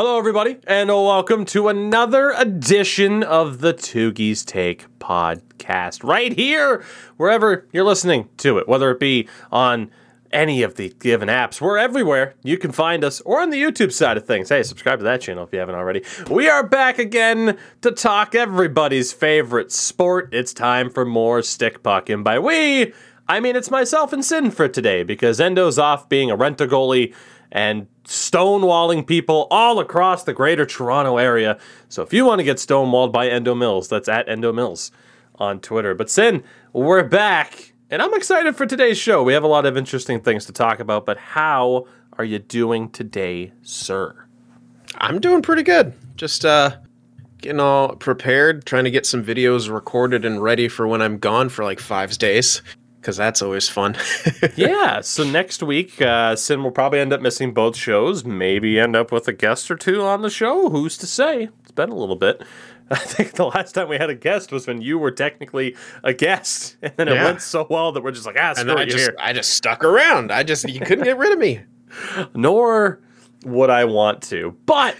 Hello, everybody, and welcome to another edition of the Toogies Take podcast. Right here, wherever you're listening to it, whether it be on any of the given apps, we're everywhere. You can find us, or on the YouTube side of things. Hey, subscribe to that channel if you haven't already. We are back again to talk everybody's favorite sport. It's time for more stick puck, and by we, I mean it's myself and Sin for today because Endo's off being a rent a goalie and stonewalling people all across the greater Toronto area. So if you want to get stonewalled by Endo Mills, that's at Endo Mills on Twitter. But Sin, we're back, and I'm excited for today's show. We have a lot of interesting things to talk about, but how are you doing today, sir? I'm doing pretty good. Just uh getting all prepared, trying to get some videos recorded and ready for when I'm gone for like five days because that's always fun. yeah. So next week, uh, Sin will probably end up missing both shows. Maybe end up with a guest or two on the show. Who's to say? It's been a little bit. I think the last time we had a guest was when you were technically a guest, and then it Yeah. went so well that we're just like, ah, and screw I just here. I just stuck around. I just you couldn't get rid of me. Nor would I want to. But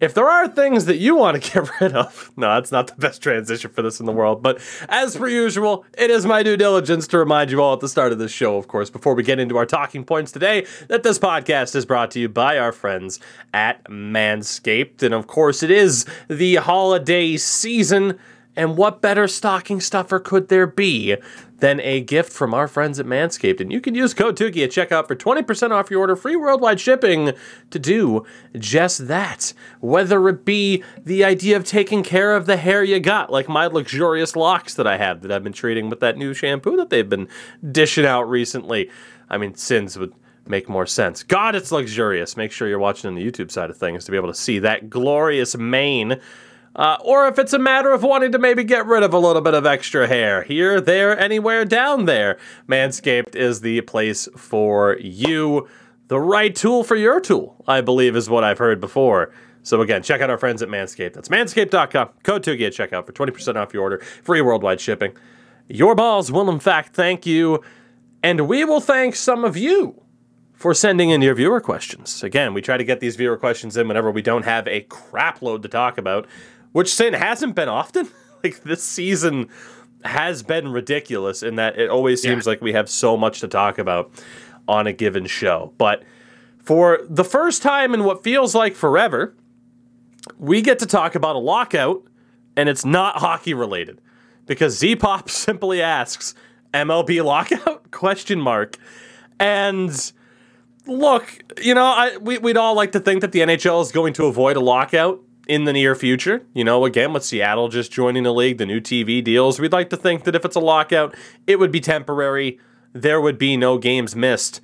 if there are things that you want to get rid of, no, that's not the best transition for this in the world. But as per usual, it is my due diligence to remind you all at the start of this show, of course, before we get into our talking points today, that this podcast is brought to you by our friends at Manscaped. And of course, it is the holiday season. And what better stocking stuffer could there be than a gift from our friends at Manscaped? And you can use code Tukey at checkout for 20% off your order, free worldwide shipping to do just that. Whether it be the idea of taking care of the hair you got, like my luxurious locks that I have that I've been treating with that new shampoo that they've been dishing out recently. I mean, sins would make more sense. God, it's luxurious. Make sure you're watching on the YouTube side of things to be able to see that glorious mane. Uh, or if it's a matter of wanting to maybe get rid of a little bit of extra hair here, there, anywhere down there, Manscaped is the place for you. The right tool for your tool, I believe, is what I've heard before. So again, check out our friends at Manscaped. That's manscaped.com. Code 2 at checkout for 20% off your order. Free worldwide shipping. Your balls will, in fact, thank you. And we will thank some of you for sending in your viewer questions. Again, we try to get these viewer questions in whenever we don't have a crap load to talk about, which sin hasn't been often. like this season has been ridiculous in that it always seems like we have so much to talk about on a given show. But for the first time in what feels like forever, we get to talk about a lockout and it's not hockey related. Because Z-Pop simply asks MLB lockout? Question mark. And look, you know, I we, we'd all like to think that the NHL is going to avoid a lockout in the near future. You know, again, with Seattle just joining the league, the new TV deals, we'd like to think that if it's a lockout, it would be temporary. There would be no games missed.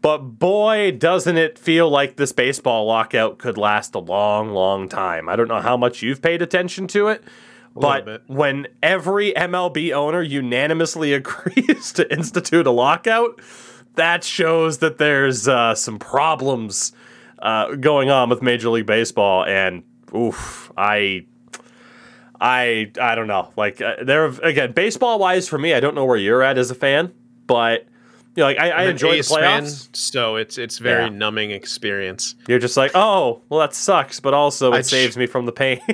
But boy, doesn't it feel like this baseball lockout could last a long, long time. I don't know how much you've paid attention to it, but when every MLB owner unanimously agrees to institute a lockout, that shows that there's uh, some problems uh, going on with Major League Baseball. And oof, I, I, I don't know. Like uh, there again, baseball wise for me, I don't know where you're at as a fan, but you know, like I, I enjoy the fan, so it's it's very Yeah. numbing experience. You're just like, oh, well, that sucks, but also it I saves me from the pain.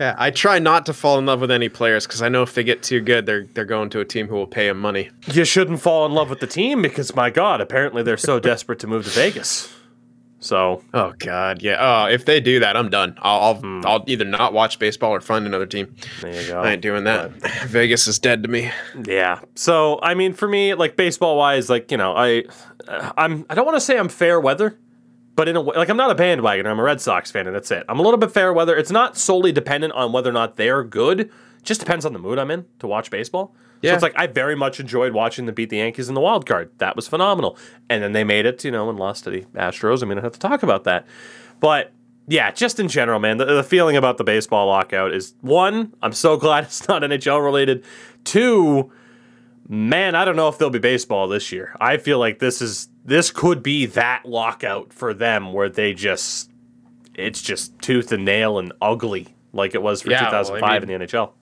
Yeah, I try not to fall in love with any players because I know if they get too good, they're they're going to a team who will pay them money. you shouldn't fall in love with the team because, my God, apparently they're so desperate to move to Vegas. So Oh God, yeah. Oh, if they do that, I'm done. I'll I'll, Hmm. I'll either not watch baseball or find another team. there you go. I ain't doing that. Vegas is dead to me. Yeah. So I mean, for me, like baseball wise, like you know, I, I'm I don't want to say I'm fair weather, but in a way, like I'm not a bandwagoner. I'm a Red Sox fan, and that's it. I'm a little bit fair weather. It's not solely dependent on whether or not they're good. It just depends on the mood I'm in to watch baseball. So Yeah. it's like I very much enjoyed watching them beat the Yankees in the wild card. That was phenomenal. And then they made it, you know, and lost to the Astros. I mean, I have to talk about that. But yeah, just in general, man, the, the feeling about the baseball lockout is one, I'm so glad it's not NHL related. Two, man, I don't know if there'll be baseball this year. I feel like this is this could be that lockout for them where they just it's just tooth and nail and ugly like it was for Yeah, well, I 2005 mean- in the NHL.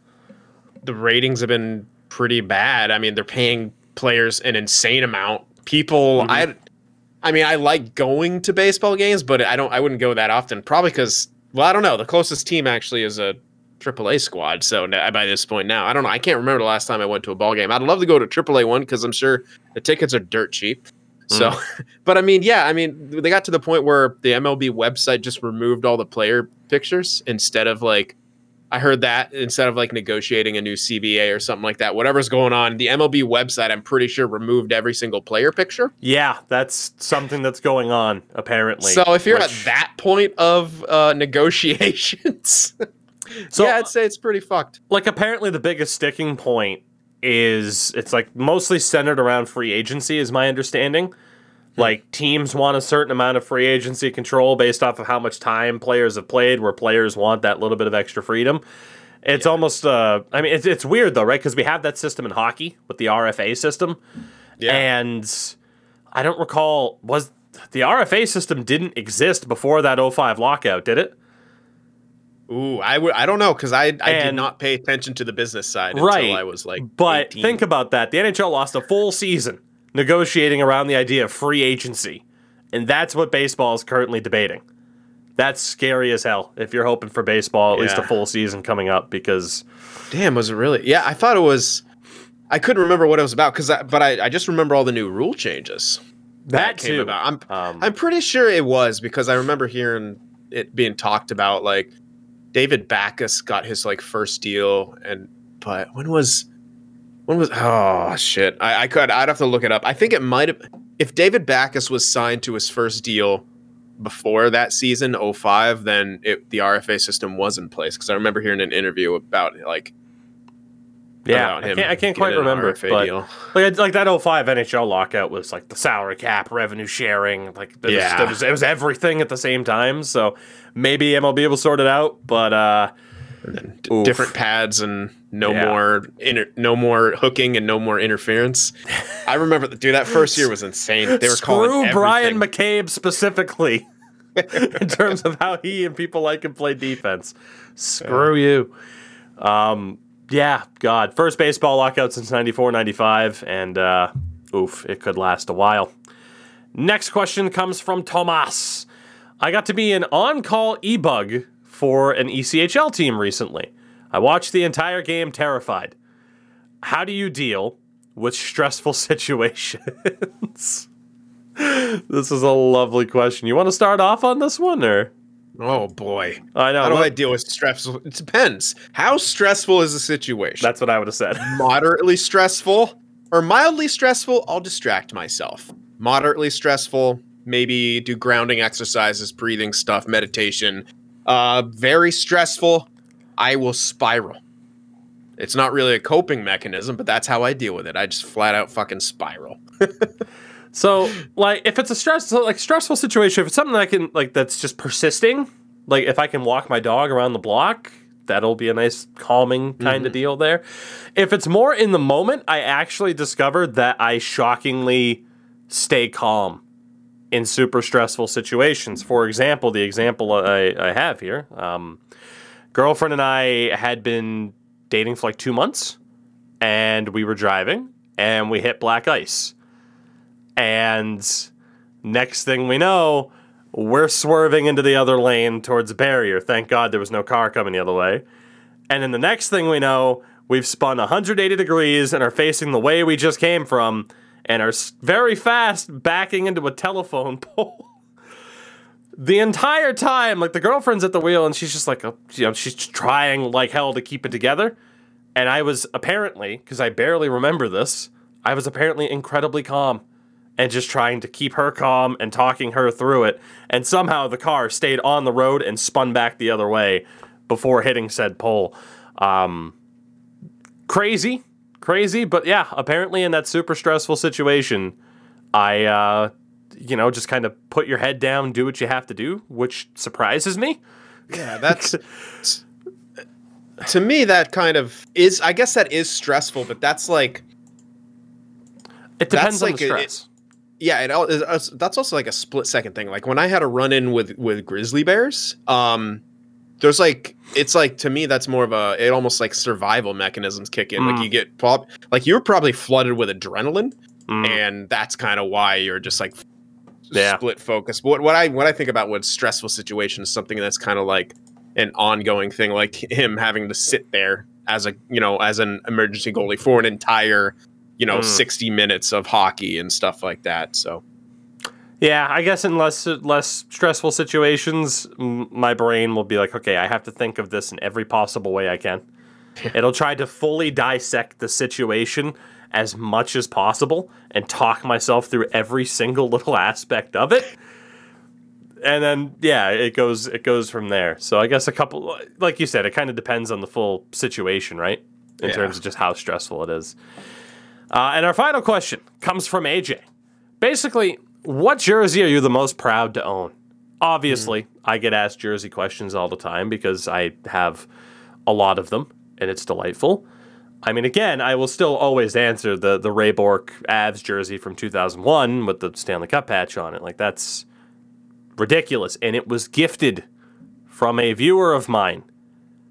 The ratings have been pretty bad. I mean, they're paying players an insane amount. People, Mm-hmm. I I mean, I like going to baseball games, but I don't. I wouldn't go that often. Probably because, well, I don't know. The closest team actually is a AAA squad. So by this point now, I don't know. I can't remember the last time I went to a ball game. I'd love to go to AAA one because I'm sure the tickets are dirt cheap. So, but I mean, yeah, I mean, they got to the point where the MLB website just removed all the player pictures instead of like, I heard that instead of like negotiating a new CBA or something like that, whatever's going on, the MLB website, I'm pretty sure removed every single player picture. Yeah, that's something that's going on apparently. So if you're which- at that point of uh, negotiations, So- yeah, I'd say it's pretty fucked. like apparently the biggest sticking point is it's like mostly centered around free agency is my understanding like teams want a certain amount of free agency control based off of how much time players have played where players want that little bit of extra freedom it's almost uh i mean it's, it's weird though right because we have that system in hockey with the rfa system Yeah. and i don't recall was the rfa system didn't exist before that 05 lockout did it Ooh, I would. I don't know because I I did not pay attention to the business side Right. until I was like. But 18. think about that. The NHL lost a full season negotiating around the idea of free agency. And that's what baseball is currently debating. That's scary as hell if you're hoping for baseball, at least a full season coming up, because damn, was it really? Yeah, I thought it was. I couldn't remember what it was about because, I but I, I just remember all the new rule changes that, came too. about. I'm Um, I'm pretty sure it was because I remember hearing it being talked about. Like David Backes got his like first deal, and but when was when was oh shit? I, I could I'd have to look it up. I think it might have if David Backes was signed to his first deal before that season 05 then it, the RFA system was in place because I remember hearing an interview about like yeah, about I him can't, I can't quite remember. But deal. like, like that 05 NHL lockout was like the salary cap, revenue sharing, like it was, Yeah. it was, it was everything at the same time. So maybe MLB will be able to sort it out. But uh, Oof. different pads and no Yeah. more inter- no more hooking and no more interference. I remember, dude, that first year was insane. They were calling Screw Bryan everything- McCabe specifically in terms of how he and people like him play defense. Screw you. Um, yeah, God. First baseball lockout since 94 95, and uh, oof, it could last a while. Next question comes from Tomas. I got to be an on call e bug for an ECHL team recently. I watched the entire game terrified. How do you deal with stressful situations? this is a lovely question. You want to start off on this one, or Oh boy, I know how do let- I deal with stressful? It depends. How stressful is the situation? that's what I would have said. moderately stressful or mildly stressful. I'll distract myself. Moderately stressful, maybe do grounding exercises, breathing stuff, meditation. Uh, very stressful, I will spiral. It's not really a coping mechanism, but that's how I deal with it. I just flat out fucking spiral. So, like, if it's a stress, like stressful situation, if it's something that I can like that's just persisting, like if I can walk my dog around the block, that'll be a nice calming kind of deal there. If it's more in the moment, I actually discovered that I shockingly stay calm in super stressful situations. For example, the example I, I have here, um, girlfriend and I had been dating for like two months, and we were driving, and we hit black ice. And next thing we know, we're swerving into the other lane towards barrier. Thank God there was no car coming the other way. And then the next thing we know, we've spun 180 degrees and are facing the way we just came from and are very fast backing into a telephone pole. the entire time, like the girlfriend's at the wheel and she's just like, uh, you know, she's trying like hell to keep it together. And I was apparently, because I barely remember this, I was apparently incredibly calm and just trying to keep her calm and talking her through it. And somehow the car stayed on the road and spun back the other way before hitting said pole. Um, crazy, crazy, but yeah, apparently in that super stressful situation, I, uh, you know, just kind of put your head down, do what you have to do, which surprises me. Yeah, that's to me that kind of is. I guess that is stressful, but that's like It depends on like the stress. yeah, it, al- it's- that's also like a split second thing. Like when I had a run in with with grizzly bears, um, there's like it's like to me that's more of a it almost like survival mechanisms kick in. Mm. Like you get pop, like you're probably flooded with adrenaline, Mm. and that's kind of why you're just like Yeah. split focus. What what I what I think about what stressful situation is something that's kind of like an ongoing thing, like him having to sit there as a you know as an emergency goalie for an entire you know Mm. sixty minutes of hockey and stuff like that. So Yeah, I guess in less less stressful situations, m- my brain will be like, okay, I have to think of this in every possible way I can. It'll try to fully dissect the situation as much as possible and talk myself through every single little aspect of it. And then yeah, it goes it goes from there. So I guess a couple like you said, it kind of depends on the full situation, right? In Yeah. terms of just how stressful it is. Uh, and our final question comes from AJ. Basically, what jersey are you the most proud to own? Obviously, I get asked jersey questions all the time because I have a lot of them, and it's delightful. I mean, again, I will still always answer the the Ray Bourque Avs jersey from 2001 with the Stanley Cup patch on it. Like that's ridiculous, and it was gifted from a viewer of mine.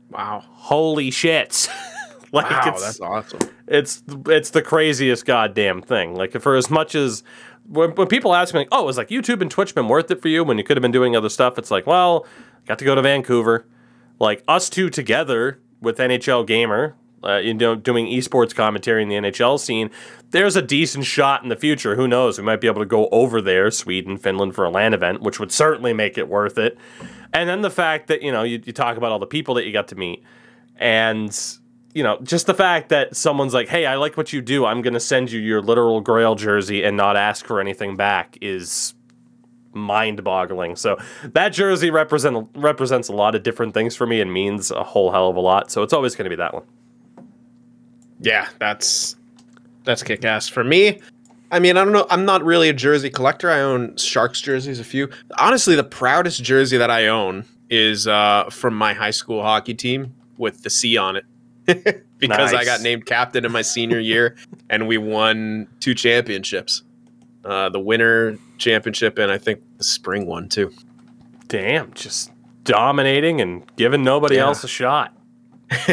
wow, Holy shit! like wow, it's, that's awesome. it's it's the craziest goddamn thing. Like for as much as when, when people ask me like, "Oh, is like YouTube and Twitch been worth it for you when you could have been doing other stuff?" It's like, well, got to go to Vancouver. Like us two together with NHL Gamer, uh, you know, doing esports commentary in the NHL scene. There's a decent shot in the future. Who knows? We might be able to go over there, Sweden, Finland, for a LAN event, which would certainly make it worth it. And then the fact that you know you, you talk about all the people that you got to meet, and you know, just the fact that someone's like, "Hey, I like what you do. I'm going to send you your literal Grail jersey and not ask for anything back," is mind-boggling. So that jersey represent represents a lot of different things for me and means a whole hell of a lot. So it's always going to be that one. Yeah, that's that's kick ass. For me, I mean, I don't know. I'm not really a jersey collector. I own Sharks jerseys, a few. Honestly, the proudest jersey that I own is uh, from my high school hockey team with the C on it. because I got named captain in my senior year and we won two championships. Uh, the winter championship and I think the spring one too. Damn, just dominating and giving nobody Yeah. else a shot.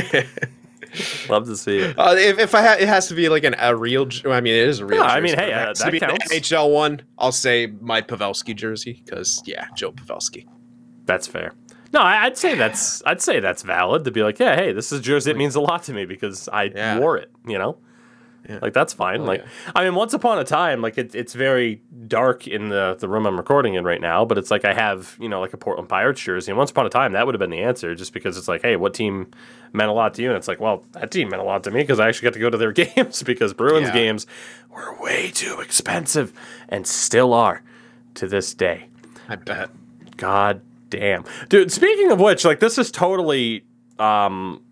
Love to see it. Uh, if, if I ha- it has to be like an a real, I mean it is a real. Yeah, I mean, jersey, hey, uh, that counts. the NHL one. I'll say my Pavelski jersey because yeah, Joe Pavelski. That's fair. No, I'd say that's I'd say that's valid to be like, yeah, hey, this is jersey. It means a lot to me because I Yeah. wore it. You know, Yeah. like that's fine. Oh, like, yeah. I mean, once upon a time, like it, it's very dark in the the room I'm recording in right now, but it's like I have you know like a Portland Pirates jersey, and once upon a time that would have been the answer, just because it's like, hey, what team meant a lot to you? And it's like, well, that team meant a lot to me because I actually got to go to their games because Bruins games were way too expensive and still are to this day. I bet. God damn. Dude, speaking of which, like this is totally um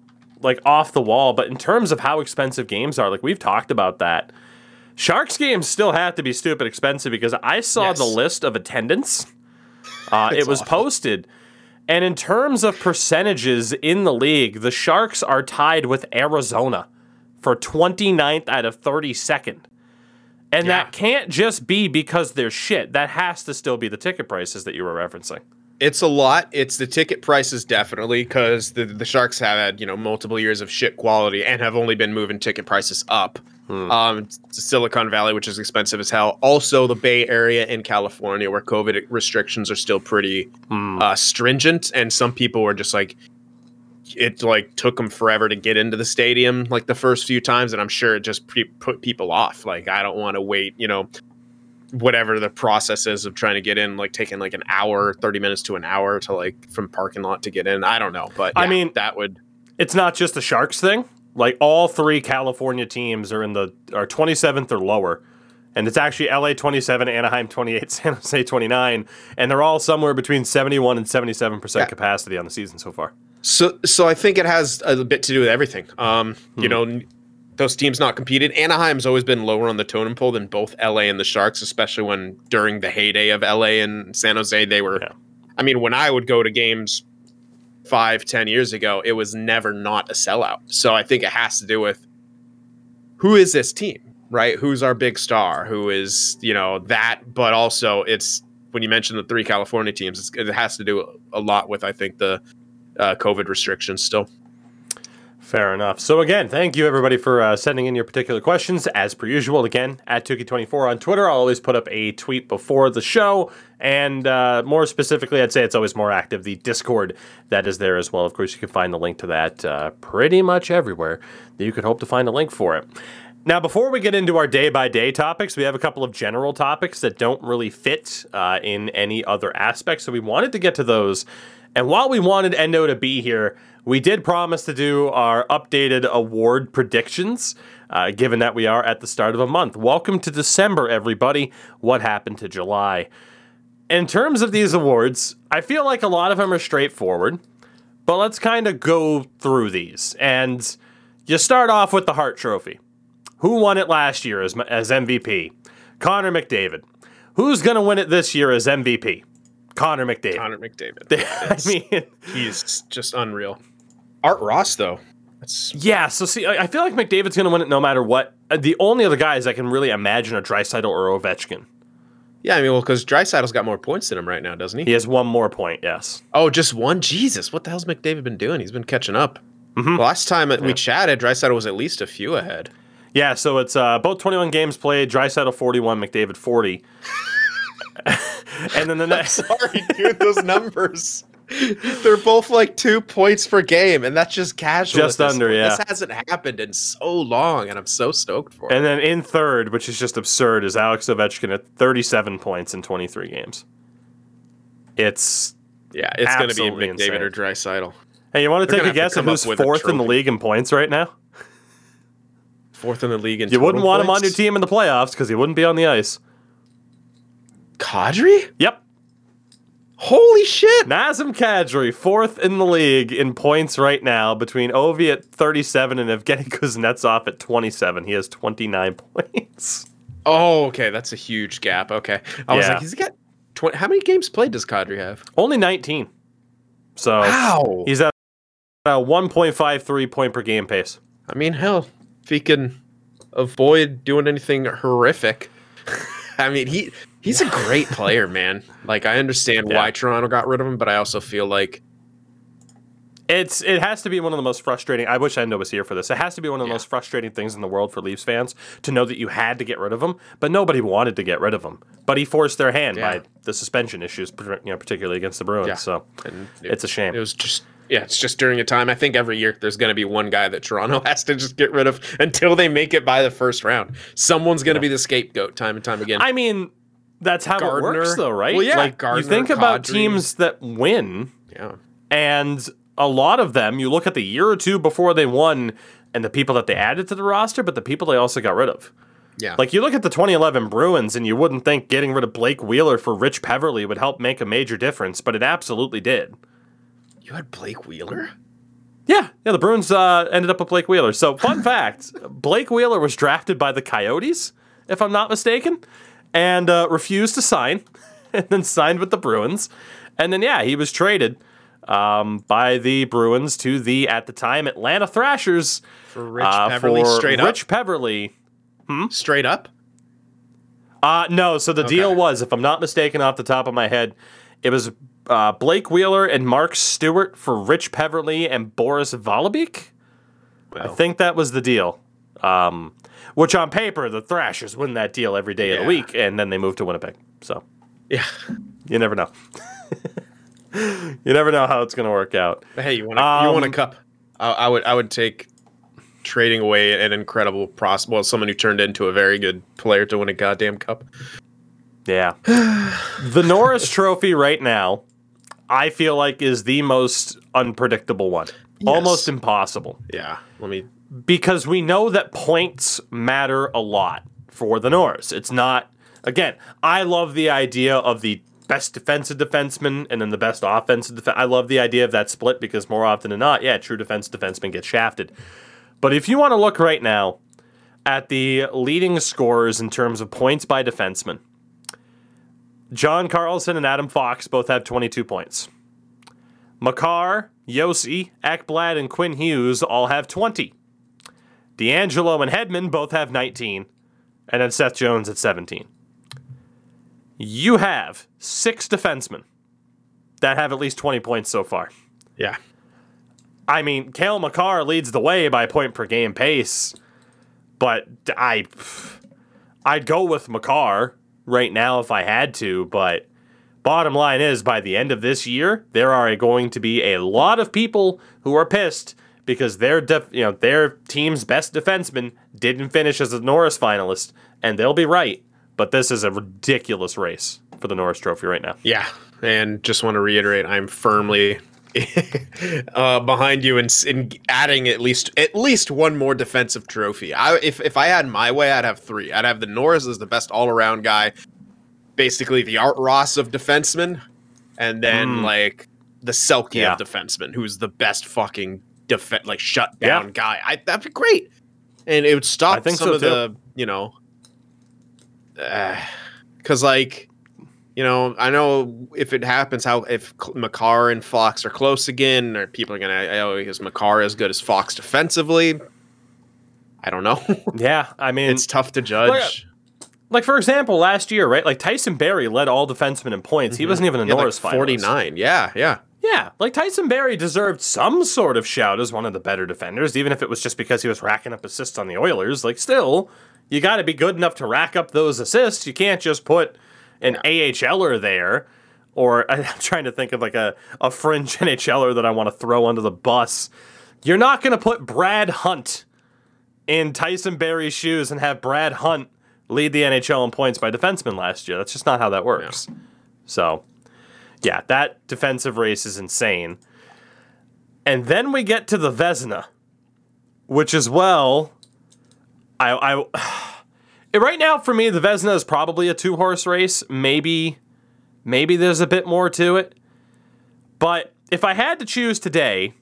like off the wall, but in terms of how expensive games are, like we've talked about that. Sharks games still have to be stupid expensive because I saw Yes. the list of attendance. Uh, it was awful. posted. And in terms of percentages in the league, the Sharks are tied with Arizona for 29th out of 32nd. And Yeah. that can't just be because they're shit. That has to still be the ticket prices that you were referencing. It's a lot. It's the ticket prices definitely because the the Sharks have had you know multiple years of shit quality and have only been moving ticket prices up. Um, it's Silicon Valley, which is expensive as hell. Also, the Bay Area in California, where COVID restrictions are still pretty uh, stringent, and some people were just like, it like took them forever to get into the stadium like the first few times, and I'm sure it just pre- put people off. Like, I don't want to wait, you know, whatever the process is of trying to get in, like taking like an hour, 30 minutes to an hour to like from parking lot to get in. I don't know, but I mean- that would It's not just the Sharks thing. Like all three California teams are in the are 27th or lower. And it's actually LA 27, Anaheim 28, San Jose 29, and they're all somewhere between 71 and 77% Yeah. capacity on the season so far. So, so I think it has a bit to do with everything. Um, you know, n- those teams not competed. Anaheim's always been lower on the totem pole than both LA and the Sharks, especially when during the heyday of LA and San Jose, they were. Yeah. I mean, when I would go to games five, ten years ago, it was never not a sellout. So I think it has to do with who is this team, right? Who's our big star? Who is you know that? But also, it's when you mention the three California teams, it's, it has to do a lot with I think the uh, COVID restrictions still. Fair enough. So again, thank you everybody for uh, sending in your particular questions. As per usual, again at Tuki24 on Twitter, I'll always put up a tweet before the show, and uh, more specifically, I'd say it's always more active. The Discord that is there as well. Of course, you can find the link to that uh, pretty much everywhere that you could hope to find a link for it. Now, before we get into our day by day topics, we have a couple of general topics that don't really fit uh, in any other aspect, So we wanted to get to those. And while we wanted Endo to be here, we did promise to do our updated award predictions, uh, given that we are at the start of a month. Welcome to December, everybody. What happened to July? In terms of these awards, I feel like a lot of them are straightforward, but let's kind of go through these. And you start off with the Hart Trophy. Who won it last year as, as MVP? Connor McDavid. Who's going to win it this year as MVP? Connor McDavid. Connor McDavid. I mean, he's just unreal. Art Ross, though. That's yeah. So see, I I feel like McDavid's going to win it no matter what. Uh, The only other guys I can really imagine are Draisaitl or Ovechkin. yeah. I mean, well, because Draisaitl's got more points than him right now, doesn't he? He has one more point. Yes. Oh, just one. Jesus, what the hell's McDavid been doing? He's been catching up. Mhm. Last time we chatted, Draisaitl was at least a few ahead. Yeah. So it's uh, both 21 games played. Draisaitl 41, McDavid 40. and then the next. Sorry, dude, those numbers. They're both like two points per game, and that's just casual. Just this under, point. yeah. This hasn't happened in so long, and I'm so stoked for it. And then in third, which is just absurd, is Alex Ovechkin at 37 points in 23 games. It's yeah, it's going to be McDavid or insane. Hey, you want to take a guess of who's up with a fourth in the league in points right now? Fourth in the league in You wouldn't want him on your team in the playoffs because he wouldn't be on the ice. Kadri? Yep. Holy shit! Nazem Kadri, fourth in the league in points right now, between Ovi at 37 and Evgeny Kuznetsov at 27. He has 29 points. Oh, okay, that's a huge gap. Okay, I was like, he's got twenty. How many games played does Kadri have? Only 19. So Wow. he's at a 1.53 point per game pace. I mean, hell, if he can avoid doing anything horrific, I mean, he he's a great player, man. Like, I understand Yeah. why Toronto got rid of him, but I also feel like It's it has to be one of the most frustrating. I wish Endo was here for this. It has to be one of the Yeah. most frustrating things in the world for Leafs fans to know that you had to get rid of him, but nobody wanted to get rid of him. But he forced their hand Yeah. by the suspension issues, you know, particularly against the Bruins. Yeah. So it, it's a shame. it was just. Yeah, it's just during a time. I think every year there's going to be one guy that Toronto has to just get rid of until they make it by the first round. Someone's going to be the scapegoat time and time again. I mean, that's how Gardiner. it works, though, right? Well, yeah, like you Gardiner, think about Kadri. teams that win, yeah. and a lot of them, you look at the year or two before they won, and the people that they added to the roster, but the people they also got rid of. Yeah. Like you look at the 2011 Bruins, and you wouldn't think getting rid of Blake Wheeler for Rich Peverley would help make a major difference, but it absolutely did. you had Blake Wheeler? Yeah, yeah. The Bruins uh, ended up with Blake Wheeler. So, fun fact: Blake Wheeler was drafted by the Coyotes, if I'm not mistaken, and uh, refused to sign, and then signed with the Bruins, and then yeah, he was traded um, by the Bruins to the at the time Atlanta Thrashers For Rich uh, Peverley for straight up? Rich Peverley. Straight up? Uh, no, so the deal was, if I'm not mistaken off the top of my head, it was uh, Blake Wheeler and Mark Stuart for Rich Peverley and Boris Valabik. I think that was the deal. Um, which on paper, the Thrashers win that deal every day of the week, and then they move to Winnipeg. So yeah. you never know. you never know how it's going to work out. But hey, you want a, you want a Um, cup? I, I would I would take trading away an incredible prospect, well someone who turned into a very good player to win a goddamn cup. Yeah. the Norris Trophy right now, I feel like is the most unpredictable one. Almost impossible. Yeah. Let me because we know that points matter a lot for the Norris. It's not again. I love the idea of the best defensive defenseman and then the best offensive defense. I love the idea of that split because more often than not, yeah, true defense defenseman get shafted. But if you want to look right now at the leading scorers in terms of points by defenseman, John Carlson and Adam Fox both have 22 points. Makar, Josi, Ekblad, and Quinn Hughes all have 20. DeAngelo and Hedman both have 19, and then Seth Jones at 17. You have six defensemen that have at least 20 points so far. Yeah. I mean, Cale Makar leads the way by point per game pace, but I, I'd go with Makar right now if I had to. But bottom line is, by the end of this year, there are going to be a lot of people who are pissed because their def- you know their team's best defenseman didn't finish as a Norris finalist, and they'll be right. But this is a ridiculous race for the Norris Trophy right now. Yeah, and just want to reiterate, I'm firmly uh, behind you in, in adding at least at least one more defensive trophy. I, if if I had my way, I'd have three. I'd have the Norris as the best all around guy, basically the Art Ross of defensemen, and then Mm. like the Selke Yeah. of defensemen, who's the best fucking def- like shut down Yeah. guy. I, that'd be great, and it would stop I think some so, of the you know, uh, because like you know, I know if it happens, how if Makar and Fox are close again, or people are gonna, oh, is Makar as good as Fox defensively? I don't know. Yeah, I mean, it's tough to judge. Uh, like for example, last year, right? Like Tyson Barrie led all defensemen in points. He mm-hmm. wasn't even a Yeah, like Norris finalist. 49. Yeah, yeah. Yeah, like Tyson Barrie deserved some sort of shout as one of the better defenders, even if it was just because he was racking up assists on the Oilers. Like, still, you got to be good enough to rack up those assists. You can't just put an AHLer there, or I'm trying to think of like a, a fringe NHLer that I want to throw under the bus. You're not going to put Brad Hunt in Tyson Barrie's shoes and have Brad Hunt lead the NHL in points by defensemen last year. That's just not how that works. So, yeah, that defensive race is insane. And then we get to the Vezina, which is well, I, I, right now for me, the Vezina is probably a two horse race. Maybe, maybe there's a bit more to it. But if I had to choose today,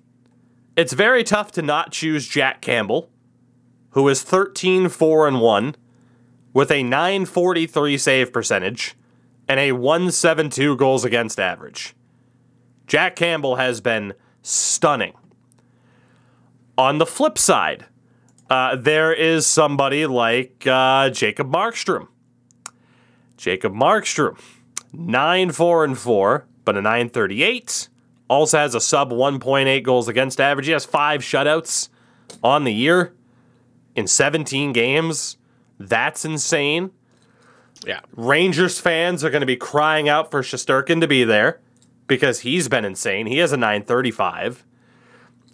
it's very tough to not choose Jack Campbell, who is 13 4 and 1 with a 943 save percentage and a 172 goals against average. Jack Campbell has been stunning. On the flip side, uh, there is somebody like uh, Jacob Markstrom. Jacob Markstrom, 9 4 and 4, but a 938. Also has a sub 1.8 goals against average. He has five shutouts on the year in 17 games. That's insane. Yeah. Rangers fans are going to be crying out for Shesterkin to be there because he's been insane. He has a 935.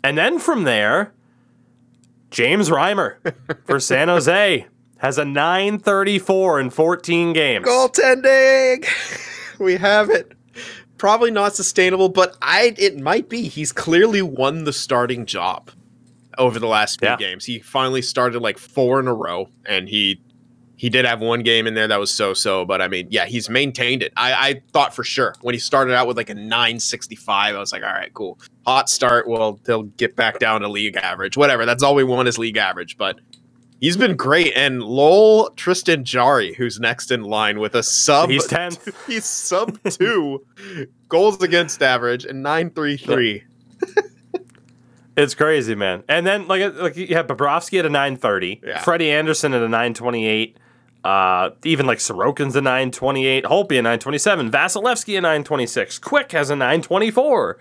And then from there, James Reimer for San Jose has a 934 in 14 games. Goaltending. we have it. Probably not sustainable, but I it might be. He's clearly won the starting job over the last few Yeah. games. He finally started like four in a row, and he he did have one game in there that was so so. But I mean, yeah, he's maintained it. I, I thought for sure when he started out with like a 965, I was like, all right, cool, hot start. Well, they'll get back down to league average, whatever. That's all we want is league average, but. He's been great, and Lowell Tristan Jarry, who's next in line with a sub. He's 10th. He's sub two goals against average and nine three three. It's crazy, man. And then like like you have Bobrovsky at a 930, Yeah. Freddie Andersen at a 928, uh, even like Sorokin's a 928, Holpe a 927, Vasilevskiy a 926, Quick has a 924.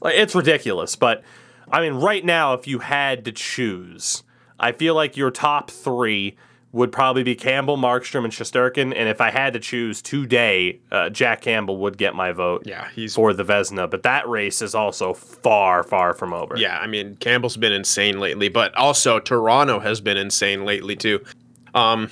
Like it's ridiculous, but I mean right now if you had to choose, I feel like your top 3 would probably be Campbell, Markstrom and Shesterkin, and if I had to choose today, uh, Jack Campbell would get my vote Yeah, he's for the Vezina, but that race is also far far from over. yeah. I mean, Campbell's been insane lately, but also Toronto has been insane lately too. Um,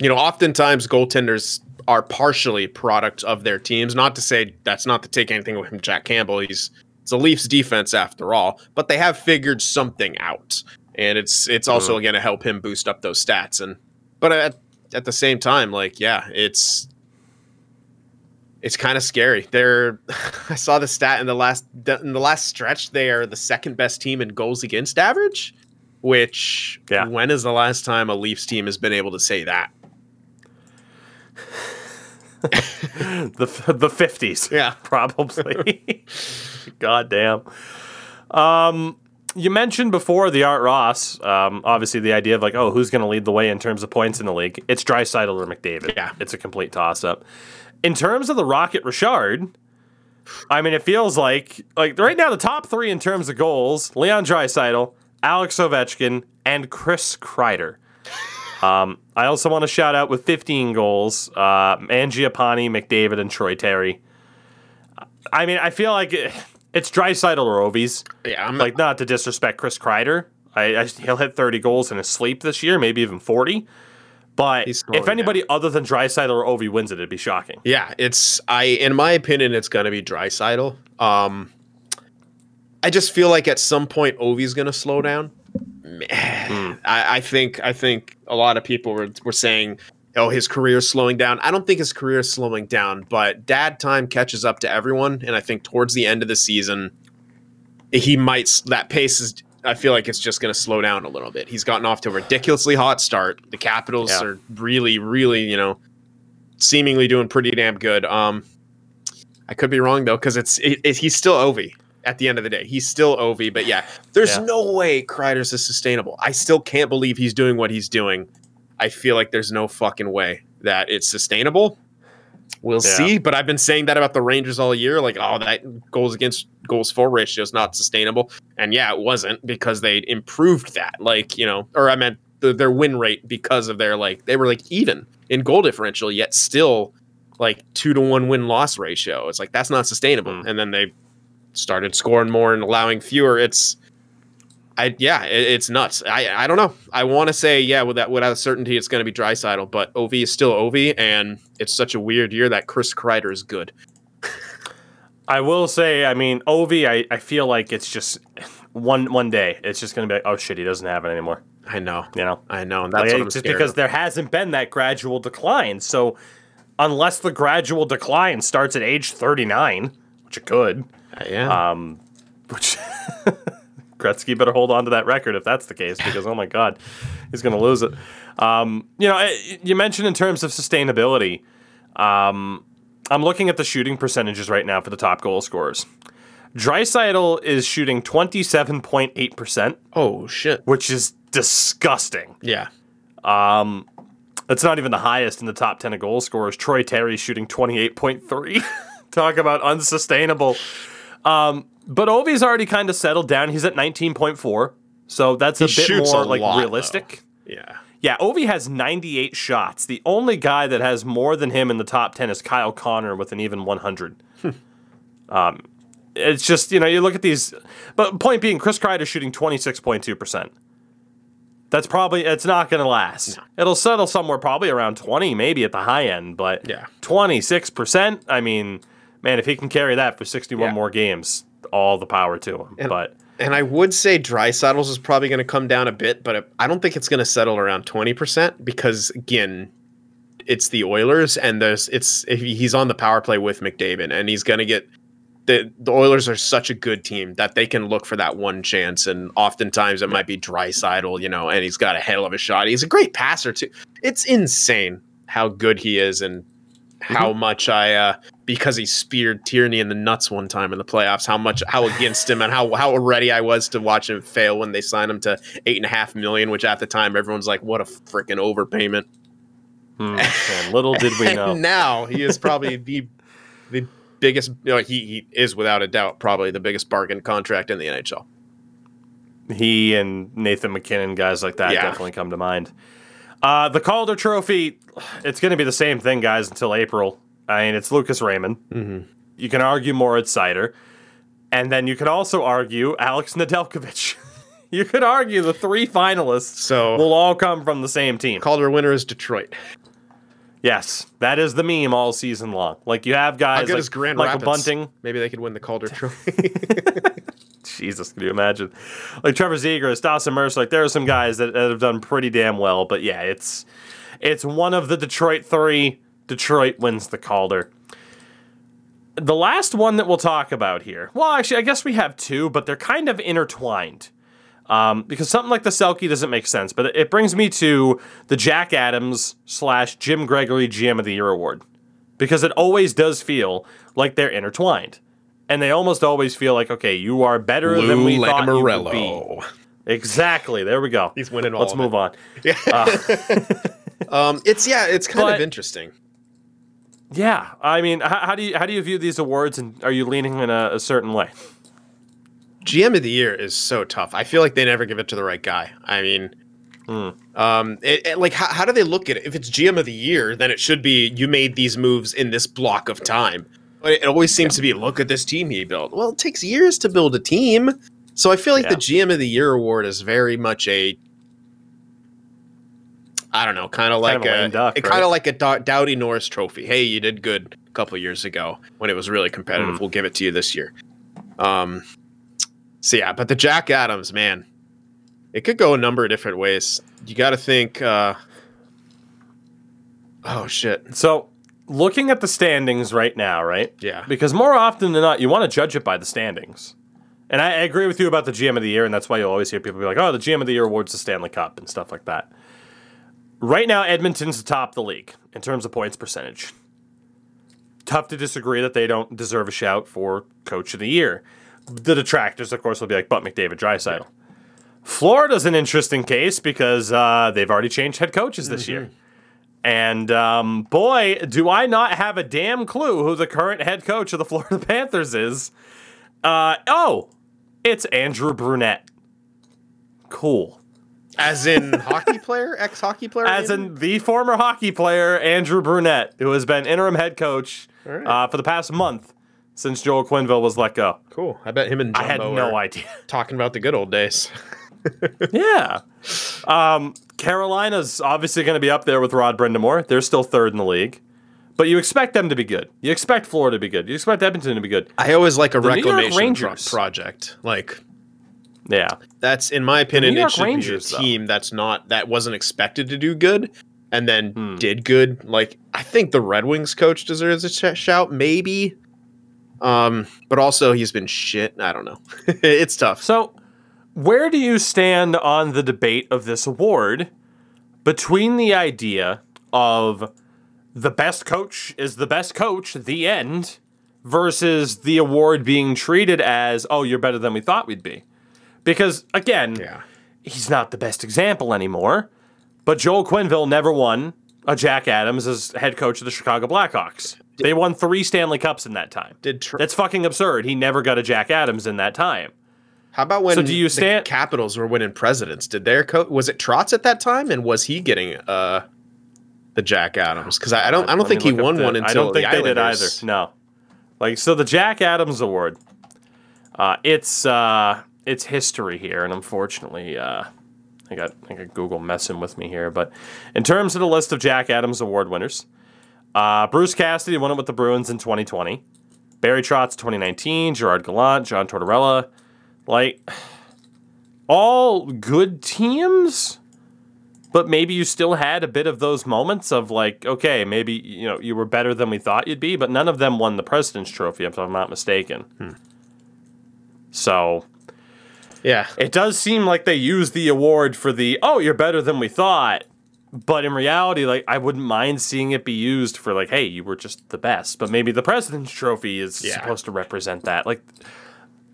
you know, oftentimes goaltenders are partially product of their teams. Not to say that's not to take anything away from Jack Campbell. He's it's a Leafs defense after all, but they have figured something out, and it's it's hmm. also going to help him boost up those stats. And but at at the same time, like yeah, it's it's kind of scary. They're I saw the stat in the last in the last stretch. They are the second best team in goals against average. Which Yeah. when is the last time a Leafs team has been able to say that? the the fifties. Yeah. probably. God damn. Um, you mentioned before the Art Ross. Um, obviously the idea of like, oh, who's going to lead the way in terms of points in the league? It's Draisaitl or McDavid. Yeah. it's a complete toss up. In terms of the Rocket Richard, I mean, it feels like like right now the top three in terms of goals: Leon Draisaitl, Alex Ovechkin, and Chris Kreider. Um, I also want to shout out with 15 goals, uh, Mangiapane, McDavid, and Troy Terry. I mean, I feel like it, it's Draisaitl or Ovies. Yeah, I'm Like, not to disrespect Chris Kreider. I, I, he'll hit 30 goals in his sleep this year, maybe even 40. But if anybody other than Draisaitl or Ovi wins it, it'd be shocking. Yeah, it's I in my opinion it's gonna be Draisaitl. Um I just feel like at some point Ovi's gonna slow down. Hmm. I, I think I think a lot of people were, were saying, oh, his career's slowing down. I don't think his career is slowing down, but dad time catches up to everyone, and I think towards the end of the season, he might that pace is I feel like it's just going to slow down a little bit. He's gotten off to a ridiculously hot start. The Capitals Yeah. are really, really, you know, seemingly doing pretty damn good. Um, I could be wrong though, because it's it, it, he's still Ovi at the end of the day. He's still Ovi, but yeah, there's Yeah. no way Kreider's is sustainable. I still can't believe he's doing what he's doing. I feel like there's no fucking way that it's sustainable. We'll Yeah. see, but I've been saying that about the Rangers all year. Like, oh, that goals against goals for ratio is not sustainable, and yeah, it wasn't because they improved that. Like, you know, or I meant the, their win rate because of their like they were like even in goal differential, yet still like two to one win loss ratio. It's like that's not sustainable. Mm. And then they started scoring more and allowing fewer. It's I yeah, it, it's nuts. I I don't know. I want to say yeah, with that without a certainty, it's going to be Draisaitl, but Ov is still Ov, and it's such a weird year that Chris Kreider is good. I will say, I mean, Ov, I, I feel like it's just one one day. It's just going to be like, oh shit, he doesn't have it anymore. I know, You know? I know, and that's Like, just because of. there hasn't been that gradual decline. So unless the gradual decline starts at age 39, which it could, yeah. um, which Gretzky better hold on to that record if that's the case, because oh my god, he's going to lose it. Um, you know, eh, you mentioned in terms of sustainability. Um, I'm looking at the shooting percentages right now for the top goal scorers. Draisaitl is shooting 27.8 percent, oh shit. which is disgusting. Yeah. Um, that's not even the highest in the top 10 of goal scorers. Troy Terry shooting 28.3. Talk about unsustainable. Um, but Ovi's already kind of settled down. He's at 19.4. So that's a bit more a like lot, realistic. Yeah. Yeah, Ovi has 98 shots. The only guy that has more than him in the top 10 is Kyle Connor with an even 100. um, it's just, you know, you look at these. But point being, Chris Kreider shooting 26.2%. That's probably, it's not going to last. It'll settle somewhere probably around 20, maybe at the high end, but Yeah. 26%, I mean, man, if he can carry that for 61 Yeah. more games, all the power to him. And- but And I would say Draisaitl's is probably going to come down a bit, but I don't think it's going to settle around 20% because again, it's the Oilers and there's it's he's on the power play with McDavid and he's going to get the the Oilers are such a good team that they can look for that one chance and oftentimes it might be Draisaitl, you know, and he's got a hell of a shot. He's a great passer too. It's insane how good he is and how much I uh because he speared Tierney in the nuts one time in the playoffs, how much how against him and how how ready I was to watch him fail when they signed him to eight and a half million, which at the time everyone's like, what a freaking overpayment. hmm, man, little did we know. And now he is probably the the biggest you know, he he is without a doubt probably the biggest bargain contract in the NHL. He and Nathan MacKinnon, guys like that, Yeah. definitely come to mind. Uh, the Calder Trophy, it's going to be the same thing, guys, until April. I mean, it's Lucas Raymond. Mm-hmm. You can argue Moritz Seider. And then you can also argue Alex Nedeljkovic. you could argue the three finalists So will all come from the same team. Calder winner is Detroit. Yes, that is the meme all season long. Like you have guys like Michael Rapids? Bunting. Maybe they could win the Calder Trophy. Jesus, can you imagine? Like Trevor Zegras, Dawson Mercer, like there are some guys that, that have done pretty damn well. But yeah, it's it's one of the Detroit three. Detroit wins the Calder. The last one that we'll talk about here. Well, actually, I guess we have two, but they're kind of intertwined. Um, because something like the Selke doesn't make sense, but it brings me to the Jack Adams slash Jim Gregory GM of the Year award. Because it always does feel like they're intertwined. And they almost always feel like, okay, you are better than we thought you would be. Exactly. There we go. He's winning all Let's of move on. Um, it's yeah, it's kind But- of interesting. yeah, I mean, how, how do you how do you view these awards, and are you leaning in a, a certain way? GM of the year is so tough. I feel like they never give it to the right guy. I mean, um, it, it- like how, how do they look at it? If it's GM of the year, then it should be you made these moves in this block of time. But it always seems to be look at this team he built. Well, it takes years to build a team, so I feel like the GM of the year award is very much a I don't know, kind of like of a a, lame duck, kind of like a Dow- Doughty Norris Trophy. Hey, you did good a couple years ago when it was really competitive. Mm. We'll give it to you this year. Um, so yeah, but the Jack Adams man, it could go a number of different ways. You got to think. Uh, oh shit! So, looking at the standings right now, right? Yeah. Because more often than not, you want to judge it by the standings. And I, agree with you about the GM of the year, and that's why you always hear people be like, "Oh, the GM of the year awards the Stanley Cup" and stuff like that. Right now, Edmonton's the top of the league in terms of points percentage. Tough to disagree that they don't deserve a shout for Coach of the Year. The detractors, of course, will be like but McDavid, Draisaitl. Florida's an interesting case because uh, they've already changed head coaches this year. And um, boy, do I not have a damn clue who the current head coach of the Florida Panthers is. Uh, oh, it's Andrew Brunette. Cool. As in hockey player, ex hockey player. As maybe? in the former hockey player, Andrew Brunette, who has been interim head coach right. uh, for the past month since Joel Quenneville was let go. cool. I bet him and I had no idea. talking about the good old days. yeah. Um, Carolina's obviously going to be up there with Rod Brind'Amour. They're still third in the league. But you expect them to be good. You expect Florida to be good. You expect Edmonton to be good. I always like a York reclamation pro- Rangers. project. Like Yeah. that's in my opinion, it should Rangers, be a team that's not that wasn't expected to do good and then Hmm. did good. Like I think the Red Wings coach deserves a sh- shout, maybe. Um, but also he's been shit. I don't know. it's tough. So, where do you stand on the debate of this award between the idea of the best coach is the best coach, the end, versus the award being treated as, oh, you're better than we thought we'd be? Because, again, Yeah. he's not the best example anymore, but Joel Quenneville never won a Jack Adams as head coach of the Chicago Blackhawks. They won three Stanley Cups in that time. Did tr- That's fucking absurd. He never got a Jack Adams in that time. How about when So do you the stand- Capitals were winning presidents? Did their coach was it Trotz at that time, and was he getting uh the Jack Adams? Because I, I don't I don't Let think he won the- one until I don't think the they did either. No, like so the Jack Adams Award. Uh, it's uh, it's history here, and unfortunately, uh, I got I got Google messing with me here. But in terms of the list of Jack Adams Award winners, uh, Bruce Cassidy won it with the Bruins in 2020. Barry Trotz 2019, Gerard Gallant, John Tortorella, like all good teams but maybe you still had a bit of those moments of like, okay, maybe you know you were better than we thought you'd be, but none of them won the President's Trophy, if I'm not mistaken. Hmm. So Yeah, it does seem like they use the award for the oh, you're better than we thought, but in reality, like I wouldn't mind seeing it be used for like, hey, you were just the best. But maybe the President's Trophy is Yeah. supposed to represent that. Like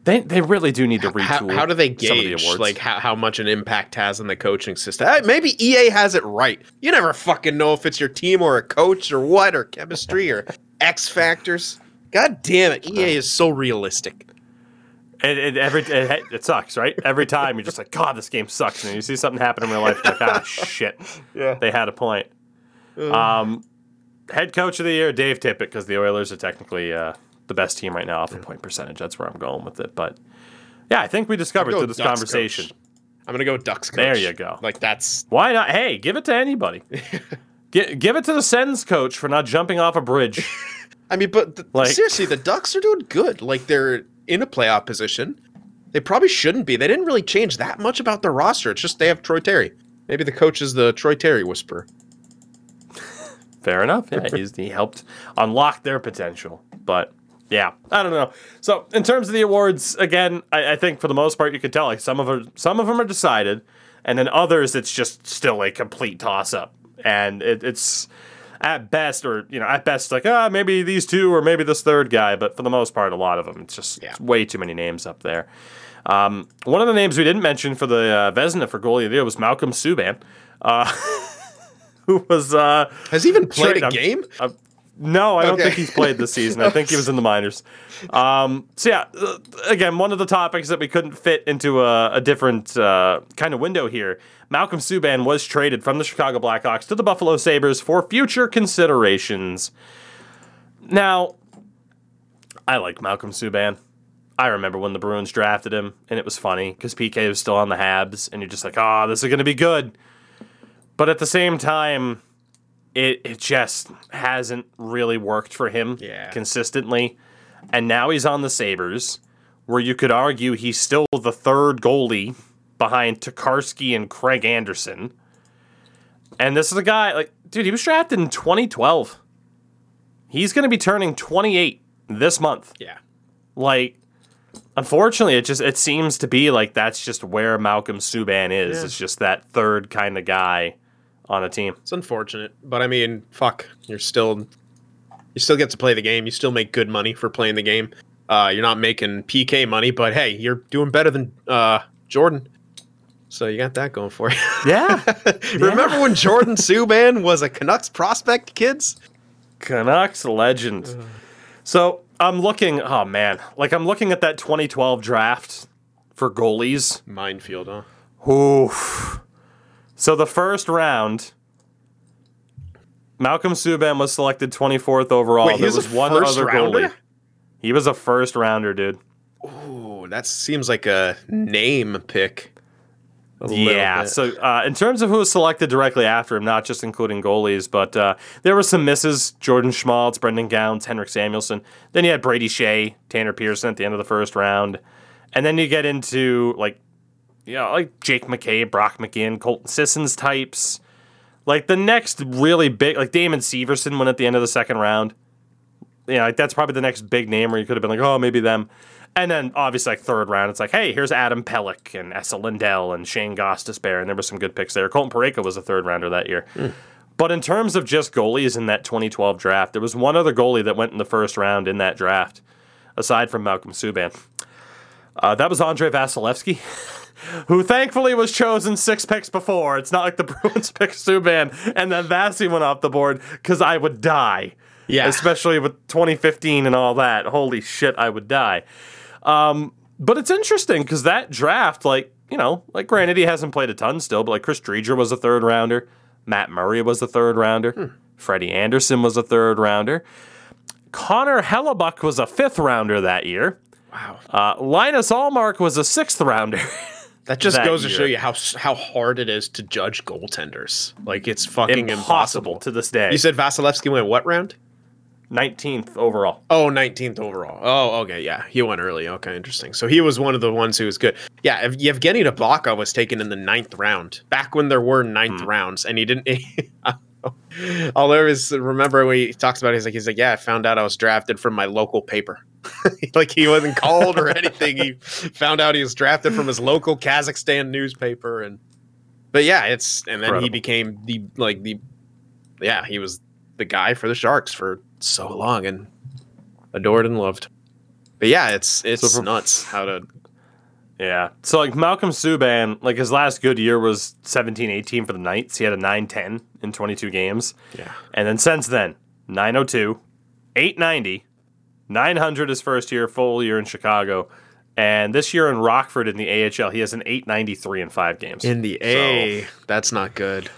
they they really do need to retool. how do they some of the gauge awards. like how, how much an impact has on the coaching system? Uh, Maybe EA has it right. You never fucking know if it's your team or a coach or what or chemistry or X factors. God damn it, EA is so realistic. It, it every it, it sucks, right? Every time you're just like, God, this game sucks, and you see something happen in real life, you're like, ah, shit. Yeah. They had a point. Um, head coach of the year, Dave Tippett, because the Oilers are technically uh, the best team right now off the point percentage. That's where I'm going with it. But yeah, I think we discovered through this Ducks conversation. coach. I'm gonna go Ducks coach. There you go. Like that's Why not? Hey, give it to anybody. Gi- give it to the Sens coach for not jumping off a bridge. I mean, but th- Like- seriously, the Ducks are doing good. Like they're in a playoff position. They probably shouldn't be. They didn't really change that much about their roster. It's just they have Troy Terry. Maybe the coach is the Troy Terry whisperer. Fair enough. Yeah, he helped unlock their potential. But yeah, I don't know. So in terms of the awards, again, I, I think for the most part you can tell like some of them, some of them are decided, and then others it's just still a complete toss up, and it, it's at best or you know at best like ah maybe these two or maybe this third guy, but for the most part a lot of them it's just Yeah. it's way too many names up there. Um, one of the names we didn't mention for the uh, Vezina for goalie of the year was Malcolm Subban, uh, who was uh, Has he even played a I'm- game? I'm- No, I don't Okay. think he's played this season. I think he was in the minors. Um, so yeah, uh, again, one of the topics that we couldn't fit into a, a different uh, kind of window here. Malcolm Subban was traded from the Chicago Blackhawks to the Buffalo Sabres for future considerations. Now, I like Malcolm Subban. I remember when the Bruins drafted him, and it was funny because PK was still on the Habs, and you're just like, oh, this is going to be good. But at the same time, it it just hasn't really worked for him Yeah. consistently. And now he's on the Sabres, where you could argue he's still the third goalie behind Tokarski and Craig Anderson. And this is a guy like, dude, he was drafted in 2012. He's going to be turning 28 this month. Yeah. Like, unfortunately, it just it seems to be like that's just where Malcolm Subban is. Yeah. It's just that third kind of guy on a team. It's unfortunate, but I mean, fuck, you're still you still get to play the game. You still make good money for playing the game. Uh, you're not making PK money, but hey, you're doing better than uh, Jordan. So you got that going for you. Yeah. Remember when Jordan Subban was a Canucks prospect, kids? Canucks legend. So I'm looking. Oh man, like I'm looking at that 2012 draft for goalies. Minefield, huh? Oof. So the first round, Malcolm Subban was selected 24th overall. Wait, he there was one other rounder? goalie. He was a first rounder, dude. Ooh, that seems like a name pick. A Yeah. So uh, in terms of who was selected directly after him, not just including goalies, but uh, there were some misses: Jordan Schmaltz, Brendan Gaunce, Henrik Samuelsson. Then you had Brady Skjei, Tanner Pearson at the end of the first round, and then you get into like, you know, like Jake McKay, Brock McGinn, Colton Sissons types. Like the next really big, like Damon Severson went at the end of the second round. You know, like that's probably the next big name where you could have been like, oh, maybe them. And then obviously like third round, it's like, hey, here's Adam Pelech and Esa Lindell and Shane Gostisbehere, and there were some good picks there. Colton Parayko was a third rounder that year. But in terms of just goalies in that 2012 draft, there was one other goalie that went in the first round in that draft, aside from Malcolm Subban. Uh, that was Andrei Vasilevskiy, who thankfully was chosen six picks before. It's not like the Bruins picked Subban and then Vasi went off the board because I would die. Yeah. Especially with 2015 and all that. Holy shit, I would die. Um, but it's interesting because that draft, like, you know, like granted, he hasn't played a ton still, but like Chris Driedger was a third rounder. Matt Murray was a third rounder. Freddie Andersen was a third rounder. Connor Hellebuyck was a fifth rounder that year. wow. Uh, Linus Ullmark was a sixth rounder. That just that goes to show you how how hard it is to judge goaltenders. Like it's fucking Impossible impossible. to this day. You said Vasilevskiy went what round? 19th overall. Oh, 19th overall. Oh, okay, yeah. He went early. Okay, interesting. So he was one of the ones who was good. Yeah, Ev- Yevgeny Nabokov was taken in the ninth round, back when there were ninth hmm. rounds, and he didn't. I'll always remember when he talks about it, he's like, he's like, yeah, I found out I was drafted from my local paper. like he wasn't called or anything. He found out he was drafted from his local Kazakhstan newspaper, and but yeah, it's and then he became the like the yeah he was the guy for the Sharks for so long and adored and loved. But yeah, it's it's So for- nuts how to Yeah. So like Malcolm Subban, like his last good year was 17-18 for the Knights. He had a 9-10 in 22 games. yeah And then since then, 902, 890, 900 his first year, full year in Chicago. And this year in Rockford in the AHL, he has an 893 in five games. in the A. That's not good.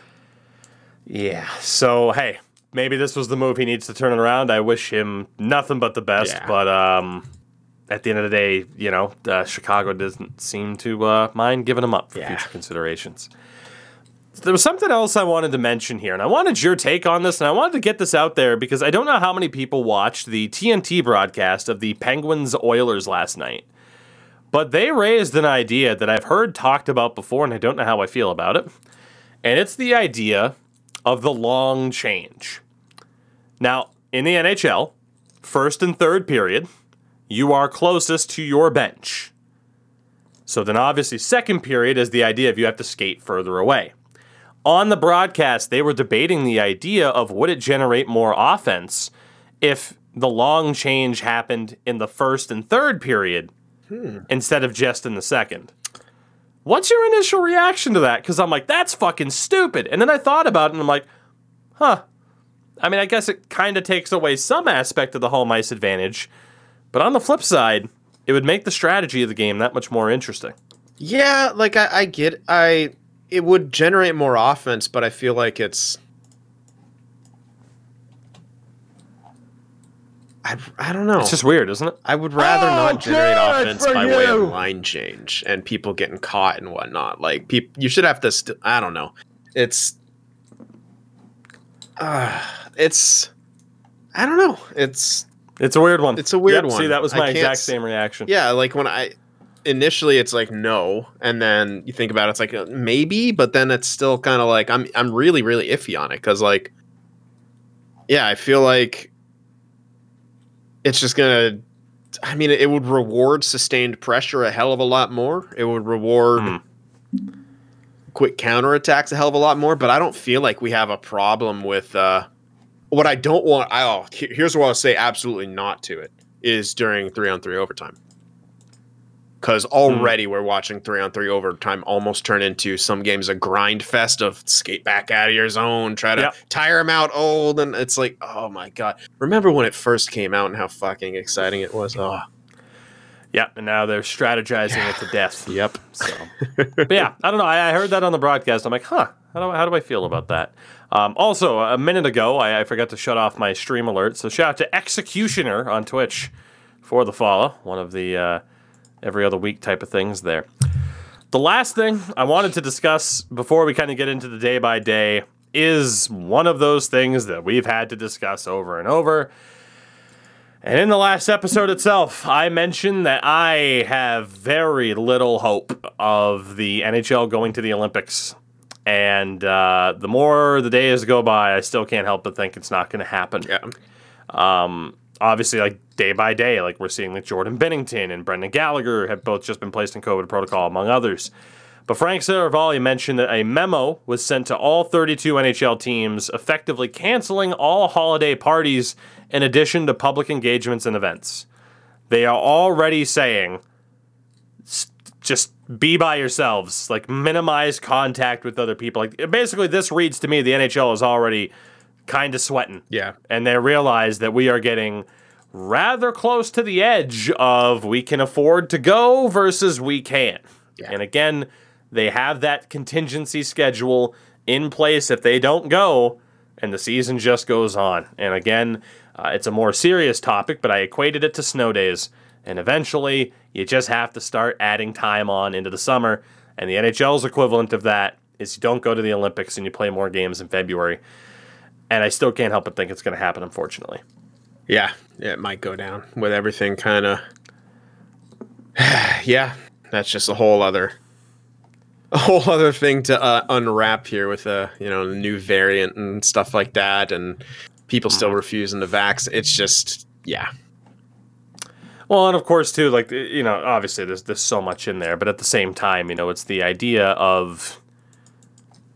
Yeah. So hey, maybe this was the move he needs to turn it around. I wish him nothing but the best. Yeah. But um, at the end of the day, you know, uh, Chicago doesn't seem to uh, mind giving him up for Yeah. future considerations. There was something else I wanted to mention here, and I wanted your take on this, and I wanted to get this out there because I don't know how many people watched the TNT broadcast of the Penguins Oilers last night. But they raised an idea that I've heard talked about before, and I don't know how I feel about it. And it's the idea of the long change. Now, in the NHL, first and third period, you are closest to your bench. So then, obviously, second period is the idea of you have to skate further away. On the broadcast, they were debating the idea of would it generate more offense if the long change happened in the first and third period hmm. instead of just in the second. What's your initial reaction to that? Because I'm like, that's fucking stupid. And then I thought about it and I'm like, huh, I mean, I guess it kind of takes away some aspect of the home ice advantage, but on the flip side, it would make the strategy of the game that much more interesting. Yeah, like I, I get I it would generate more offense, but I feel like it's I, I don't know. It's just weird, isn't it? I would rather Oh, not generate good offense for by way of line change and people getting caught and whatnot. Like people, you should have to. St- I don't know. It's, uh, it's, I don't know. It's It's a weird one. It's a weird Yep, See, that was my exact same reaction. yeah. Like when I initially, it's like no, and then you think about it, it's like uh, maybe, but then it's still kind of like I'm I'm really really iffy on it because like, yeah, I feel like it's just gonna. I mean, it would reward sustained pressure a hell of a lot more. It would reward Hmm. quick counterattacks a hell of a lot more. But I don't feel like we have a problem with uh, what I don't want. I, he- here's what I'll say absolutely not to it is during three on three overtime. Because already we're watching three on three overtime almost turn into some games a grind fest of skate back out of your zone, try to Yep. tire them out old, and it's like, oh my god! Remember when it first came out and how fucking exciting it was? Oh, Yep, and now they're strategizing it to death. yep. So, but yeah, I don't know. I, I heard that on the broadcast. I'm like, huh, how do, how do I feel about that? Um, also, a minute ago, I, I forgot to shut off my stream alert. So shout out to Executioner on Twitch for the follow. One of the uh, every other week type of things there. The last thing I wanted to discuss before we kind of get into the day by day is one of those things that we've had to discuss over and over. And in the last episode itself, I mentioned that I have very little hope of the NHL going to the Olympics. And uh, the more the days go by, I still can't help but think it's not going to happen. Yeah. Obviously, like day by day, like we're seeing like Jordan Binnington and Brendan Gallagher have both just been placed in COVID protocol, among others. But Frank Seravalli mentioned that a memo was sent to all 32 NHL teams, effectively canceling all holiday parties in addition to public engagements and events. They are already saying, just be by yourselves, like minimize contact with other people. Like basically, this reads to me the NHL is already kind of sweating Yeah. and they realize that we are getting rather close to the edge of we can afford to go versus we can't. Yeah. And again, they have that contingency schedule in place if they don't go and the season just goes on. And again, uh, it's a more serious topic, but I equated it to snow days. And eventually, you just have to start adding time on into the summer. And the NHL's equivalent of that is you don't go to the Olympics and you play more games in February. And I still can't help but think it's going to happen, unfortunately. Yeah. It might go down with everything kind of. yeah. That's just a whole other. A whole other thing to uh, unwrap here with a you know new variant and stuff like that, and people still refusing to vax. It's just yeah, Well, and of course, too, like you know, obviously there's there's so much in there, but at the same time, you know, it's the idea of,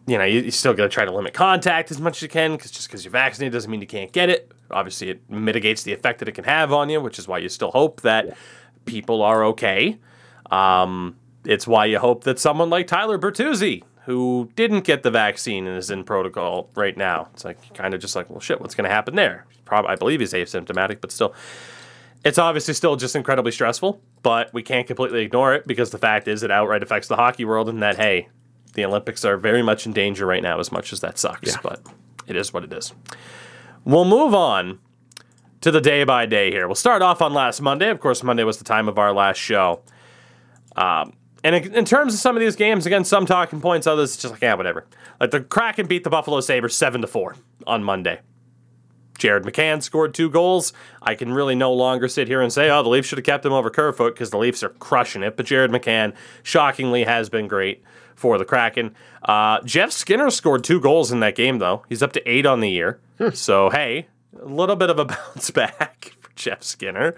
you know, you, you still got to try to limit contact as much as you can, because just because you're vaccinated doesn't mean you can't get it. Obviously, it mitigates the effect that it can have on you, which is why you still hope that people are okay. Um, it's why you hope that someone like Tyler Bertuzzi, who didn't get the vaccine and is in protocol right now, it's like kind of just like, well, shit, what's going to happen there? Probably, I believe he's asymptomatic, but still it's obviously still just incredibly stressful, but we can't completely ignore it because the fact is it outright affects the hockey world and that, hey, the Olympics are very much in danger right now, as much as that sucks, Yeah. but it is what it is. We'll move on to the day by day here. We'll start off on last Monday. Of course, Monday was the time of our last show. Um, and in, in terms of some of these games, again, some talking points, others just like, yeah, whatever. Like the Kraken beat the Buffalo Sabres 7 to 4 on Monday. Jared McCann scored two goals. I can really no longer sit here and say, oh, the Leafs should have kept him over Kerfoot because the Leafs are crushing it. But Jared McCann, shockingly, has been great for the Kraken. Uh, Jeff Skinner scored two goals in that game, though. He's up to eight on the year. So, hey, a little bit of a bounce back for Jeff Skinner.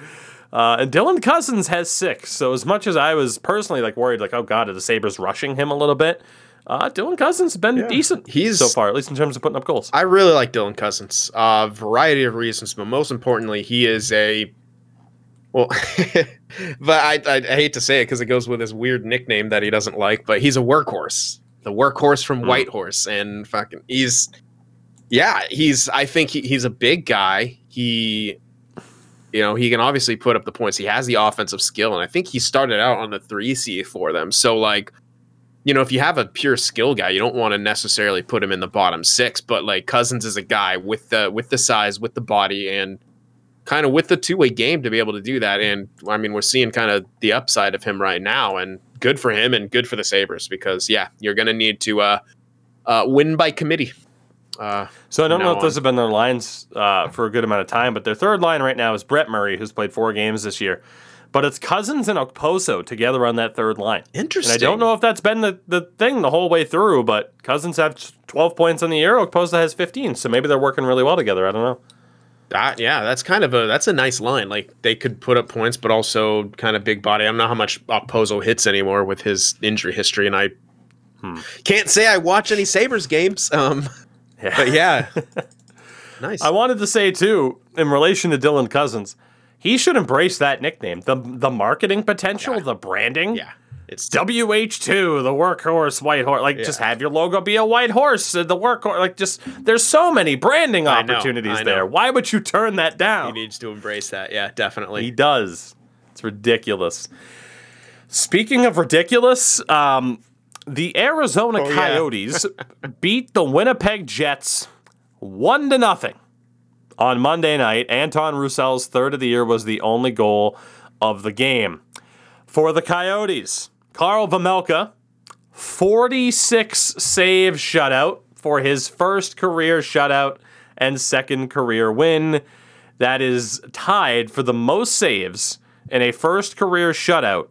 Uh, and Dylan Cozens has six. So, as much as I was personally like worried, like, oh, God, are the Sabres rushing him a little bit? Uh, Dylan Cozens has been decent He's- so far, at least in terms of putting up goals. I really like Dylan Cozens. A uh, variety of reasons, but most importantly, he is a well. but I, I, hate to say it because it goes with his weird nickname that he doesn't like. But he's a workhorse, the workhorse from hmm. Whitehorse, and fucking he's Yeah, he's. I think he, he's a big guy. He, you know, he can obviously put up the points. He has the offensive skill, and I think he started out on the three C for them. So like, you know, if you have a pure skill guy, you don't want to necessarily put him in the bottom six. But like Cozens is a guy with the with the size, with the body, and kind of with the two way game to be able to do that. And I mean, we're seeing kind of the upside of him right now, and good for him and good for the Sabres because yeah, you're going to need to uh, uh, win by committee. Uh, So I don't know now if those on. have been their lines uh, for a good amount of time, but their third line right now is Brett Murray, who's played four games this year. But it's Cozens and Okposo together on that third line. Interesting. And I don't know if that's been the, the thing the whole way through, but Cozens have 12 points on the year, Okposo has 15, so maybe they're working really well together. I don't know. Yeah, that's kind of a that's a nice line. Like they could put up points, but also kind of big body. I don't know how much Okposo hits anymore with his injury history, and I can't say I watch any Sabres games. Um, Yeah. but yeah, nice. I wanted to say too, in relation to Dylan Cozens, he should embrace that nickname. The the marketing potential, the branding. yeah, it's WH2, the workhorse white horse. Like, just have your logo be a white horse, uh, the workhorse. Like, just there's so many branding I opportunities I know. there. Why would you turn that down? he needs to embrace that. Yeah, definitely. He does. It's ridiculous. Speaking of ridiculous, um, the Arizona Oh, yeah. Coyotes beat the Winnipeg Jets one to nothing on Monday night. Anton Roussel's third of the year was the only goal of the game. For the Coyotes, Karel Vejmelka, 46 save shutout for his first career shutout and second career win. That is tied for the most saves in a first career shutout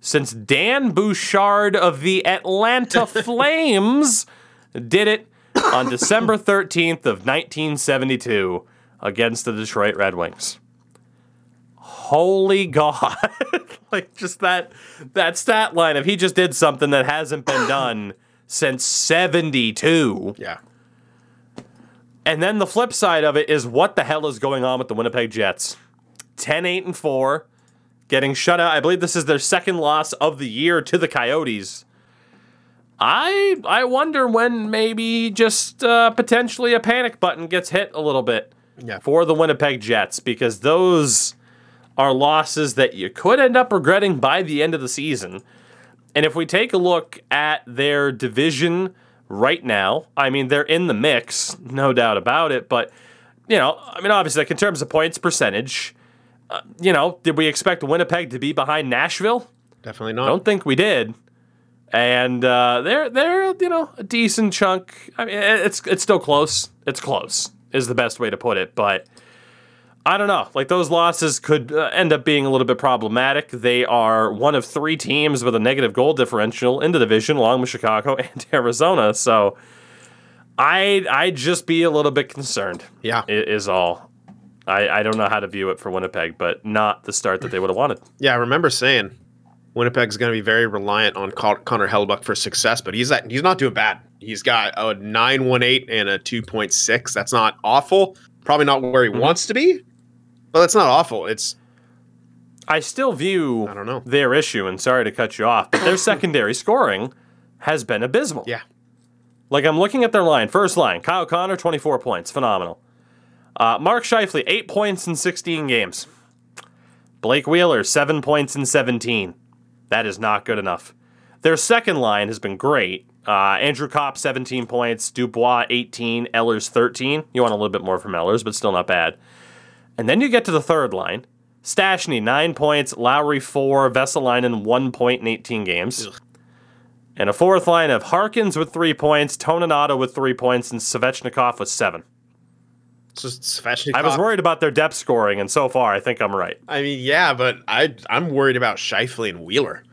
since Dan Bouchard of the Atlanta Flames did it on December 13th of 1972 against the Detroit Red Wings. Holy God. like just that that stat line if he just did something that hasn't been done since 72. yeah, And then the flip side of it is what the hell is going on with the Winnipeg Jets? 10 8 and 4, getting shut out. I believe this is their second loss of the year to the Coyotes. I I wonder when maybe just uh, potentially a panic button gets hit a little bit Yeah. for the Winnipeg Jets because those are losses that you could end up regretting by the end of the season. And if we take a look at their division right now, I mean, they're in the mix, no doubt about it. But, you know, I mean, obviously, like in terms of points percentage, uh, you know, did we expect Winnipeg to be behind Nashville? definitely not. I don't think we did. And uh, they're they're you know a decent chunk. I mean, it's it's still close. It's close is the best way to put it. But I don't know. Like those losses could uh, end up being a little bit problematic. They are one of three teams with a negative goal differential in the division, along with Chicago and Arizona. So I I'd just be a little bit concerned. Yeah. is all. I, I don't know how to view it for Winnipeg, but not the start that they would have wanted. Yeah, I remember saying Winnipeg's going to be very reliant on Connor Hellebuyck for success, but he's at, he's not doing bad. He's got a 918 and a 2.6. That's not awful. Probably not where he Mm-hmm. wants to be, but that's not awful. It's I still view I don't know. their issue, and sorry to cut you off, but their secondary scoring has been abysmal. yeah. Like I'm looking at their line. First line, Kyle Connor, 24 points. Phenomenal. Uh, Mark Scheifele, 8 points in 16 games. Blake Wheeler, 7 points in 17. That is not good enough. Their second line has been great. Uh, Andrew Copp, 17 points. Dubois, 18. Ehlers, 13. You want a little bit more from Ehlers, but still not bad. And then you get to the third line. Stastny, 9 points. Lowry, 4. Vesalainen, 1 point in 18 games. And a fourth line of Harkins with three points, Toninato with three points, and Svechnikov with seven. Just Svechnikov. I was worried about their depth scoring, and so far I think I'm right. I mean, yeah, but I I'm worried about Scheifele and Wheeler.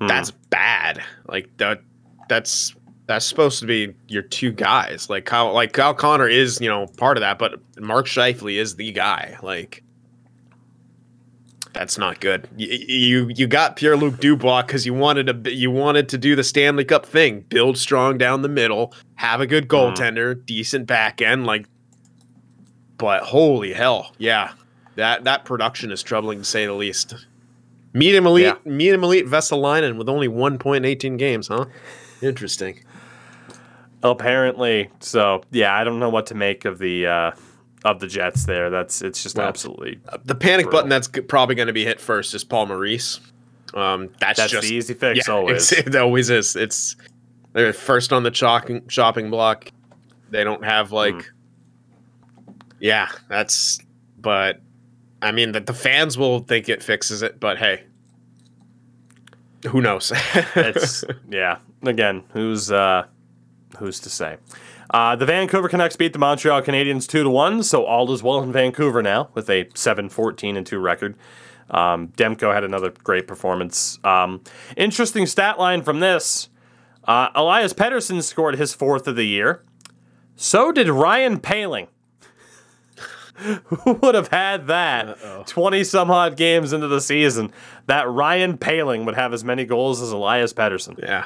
Hmm. That's bad. Like that that's that's supposed to be your two guys. Like Kyle like Kyle Connor is, you know, part of that, but Mark Scheifele is the guy. Like that's not good. You you, you got Pierre Luc Dubois because you wanted to you wanted to do the Stanley Cup thing, build strong down the middle, have a good mm-hmm. goaltender, decent back end, like. But holy hell, yeah, that that production is troubling to say the least. Medium elite, Yeah. medium elite Vesalainen with only one point in eighteen games, huh? Interesting. Apparently, so yeah, I don't know what to make of the uh, of the Jets there. That's it's just Well, absolutely The panic Brutal. button that's probably going to be hit first is Paul Maurice. Um, that's, that's just the easy fix yeah, always. it always is. It's they're first on the shopping shopping block. They don't have like, Hmm. yeah, that's. But I mean, that the fans will think it fixes it. But hey, who knows? it's yeah. Again, who's uh, who's to say? Uh, the Vancouver Canucks beat the Montreal Canadiens two to one, so all is well in Vancouver now with a 7-14 and two record. Um, Demko had another great performance. Um, interesting stat line from this: uh, Elias Pettersson scored his fourth of the year. So did Ryan Poehling. Who would have had that 20 some odd games into the season that Ryan Poehling would have as many goals as Elias Pettersson? yeah,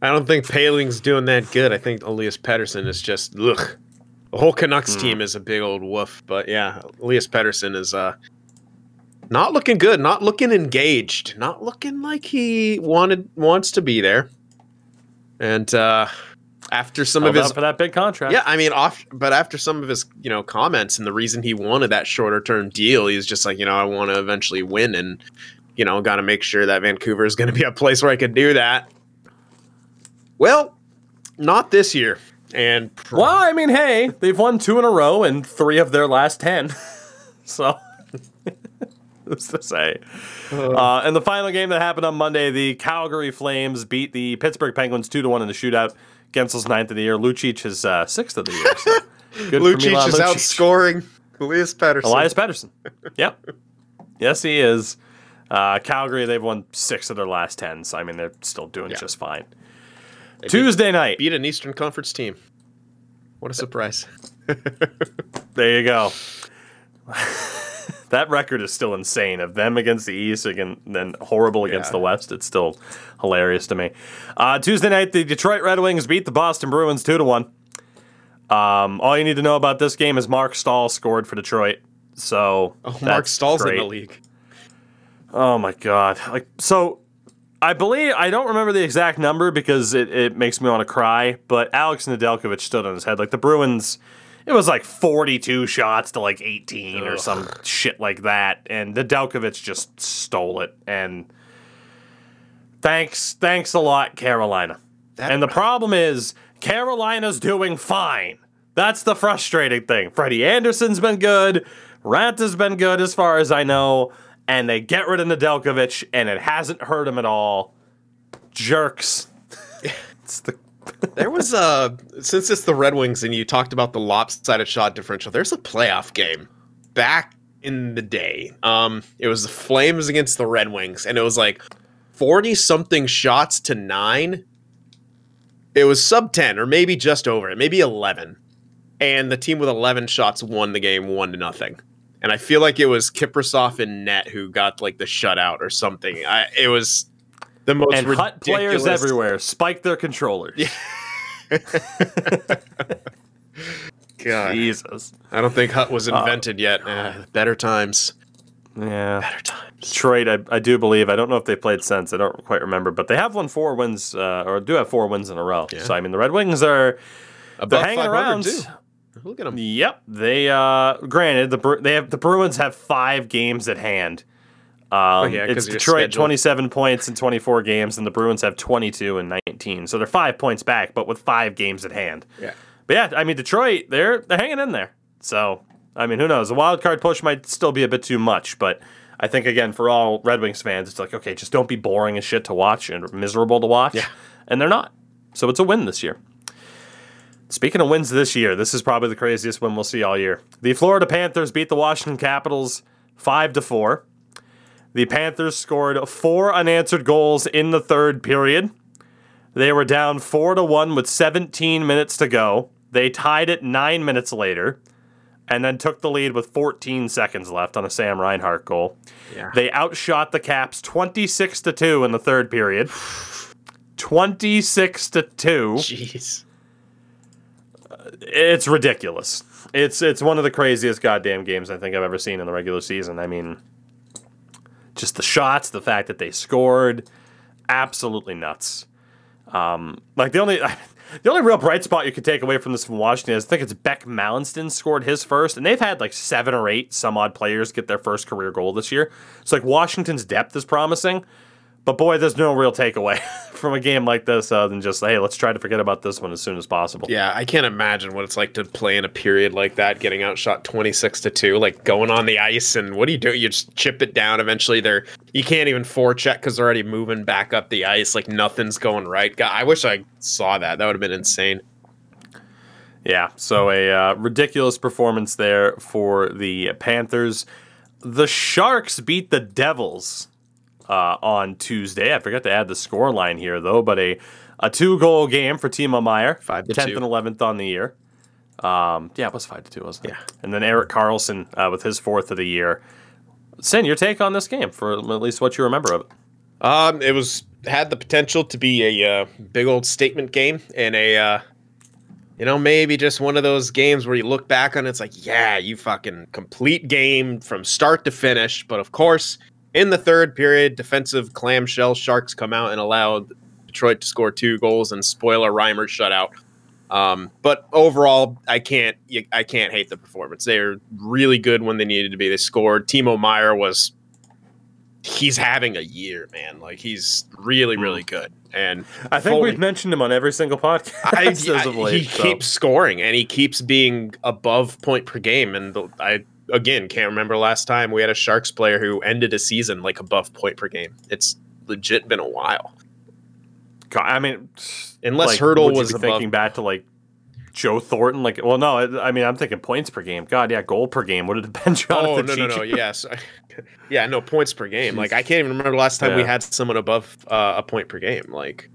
I don't think Poehling's doing that good. I think Elias Pettersson is just ugh. The whole Canucks Hmm. team is a big old woof. But yeah, Elias Pettersson is uh not looking good, not looking engaged, not looking like he wanted wants to be there. And uh after some Held of his for that big contract. yeah, I mean, off, but after some of his, you know, comments and the reason he wanted that shorter term deal, he's just like, you know, I want to eventually win, and you know, got to make sure that Vancouver is going to be a place where I could do that. Well, not this year, and pr- Well, I mean, hey, they've won two in a row and three of their last ten. so, who's to say? Uh, and the final game that happened on Monday, the Calgary Flames beat the Pittsburgh Penguins two to one in the shootout. Guentzel's ninth of the year. Lucic is uh, sixth of the year. So good for Lucic Milan is Lucic. outscoring Elias Pettersson. Elias Pettersson. Yep. Yes, he is. Uh, Calgary, they've won six of their last ten. So I mean, they're still doing Yeah. just fine. They beat- Tuesday night. beat an Eastern Conference team. What a surprise! There you go. that record is still insane. Of them against the East, and then horrible against Yeah. the West. It's still hilarious to me. Uh, Tuesday night, the Detroit Red Wings beat the Boston Bruins two to one. Um, all you need to know about this game is Marc Staal scored for Detroit. So Oh, Marc Staal's great. in the league. Oh my god! Like so, I believe I don't remember the exact number because it, it makes me want to cry. But Alex Nedeljkovic stood on his head. Like the Bruins, it was like forty-two shots to like eighteen or some shit like that, and Nedeljkovic just stole it. And thanks, thanks a lot, Carolina. That- and the problem is Carolina's doing fine. That's the frustrating thing. Freddie Andersen's been good. Rant has been good as far as I know. And they get rid of Nedeljkovic, and it hasn't hurt him at all. Jerks. the There was a since it's the Red Wings and you talked about the lopsided shot differential. There's a playoff game back in the day. Um, it was the Flames against the Red Wings, and it was like forty something shots to nine. It was sub ten or maybe just over it, maybe eleven, and the team with eleven shots won the game one to nothing. And I feel like it was Kiprusoff and net who got like the shutout or something. I, it was the most and hut players everywhere spike their controllers. God. Jesus. I don't think Hut was invented yet. Uh, better times. Yeah. Better times. Detroit, I, I do believe. I don't know if they played since. I don't quite remember, but they have won four wins, uh, or do have four wins in a row. Yeah. So I mean, the Red Wings are Above hanging around. too. Look at them. Yep. They uh granted the Bru- they have the Bruins have 5 games at hand. Um, Oh, yeah, it's Detroit schedule. 27 points in 24 games and the Bruins have 22 and 19. So they're 5 points back but with 5 games at hand. Yeah. But yeah, I mean Detroit, they're they're hanging in there. So, I mean, who knows? The wild card push might still be a bit too much, but I think again for all Red Wings fans, it's like, okay, just don't be boring as shit to watch and miserable to watch. Yeah. And they're not. So it's a win this year. Speaking of wins this year, this is probably the craziest win we'll see all year. The Florida Panthers beat the Washington Capitals 5 to 4. The Panthers scored four unanswered goals in the third period. They were down 4 to 1 with 17 minutes to go. They tied it 9 minutes later and then took the lead with 14 seconds left on a Sam Reinhart goal. Yeah. They outshot the Caps 26 to 2 in the third period. 26 to 2 Jeez. It's ridiculous. It's it's one of the craziest goddamn games I think I've ever seen in the regular season. I mean, just the shots, the fact that they scored, absolutely nuts. Um, like the only the only real bright spot you could take away from this from Washington is I think it's Beck Malenstyn scored his first, and they've had like seven or eight some odd players get their first career goal this year. So like Washington's depth is promising. But boy, there's no real takeaway from a game like this other than just, hey, let's try to forget about this one as soon as possible. Yeah, I can't imagine what it's like to play in a period like that, getting outshot twenty six to two, like going on the ice and what do you do? You just chip it down. Eventually, they're you can't even forecheck because they're already moving back up the ice. Like nothing's going right. God, I wish I saw that. That would have been insane. Yeah, so a uh, ridiculous performance there for the Panthers. The Sharks beat the Devils uh, on Tuesday. I forgot to add the score line here though, but a a two goal game for Timo Meier, Five tenth and eleventh on the year. Um, yeah, it was five to two, wasn't it? Yeah. And then Erik Karlsson uh, with his fourth of the year. Sin, your take on this game for at least what you remember of it? Um, it was had the potential to be a uh, big old statement game and a uh, you know maybe just one of those games where you look back on it, it's like yeah you fucking complete game from start to finish. But of course, in the third period, defensive clamshell sharks come out and allow Detroit to score two goals and spoil a Reimer shutout. Um, but overall, I can't I can't hate the performance. They're really good when they needed to be. They scored. Timo Meier was he's having a year, man. Like he's really, really good. And I think Foley- we've mentioned him on every single podcast I, as of I- late. he so. keeps scoring and he keeps being above point per game. And the, I again can't remember last time we had a Sharks player who ended a season like above point per game. It's legit been a while. God, I mean, Unless like, Hertl was above- thinking back to like Joe Thornton. Like, well, no, I mean, I'm thinking points per game. God, yeah, goal per game. Would it have been Jonathan Oh no no no yes yeah no points per game like I can't even remember last time we had someone above uh, a point per game like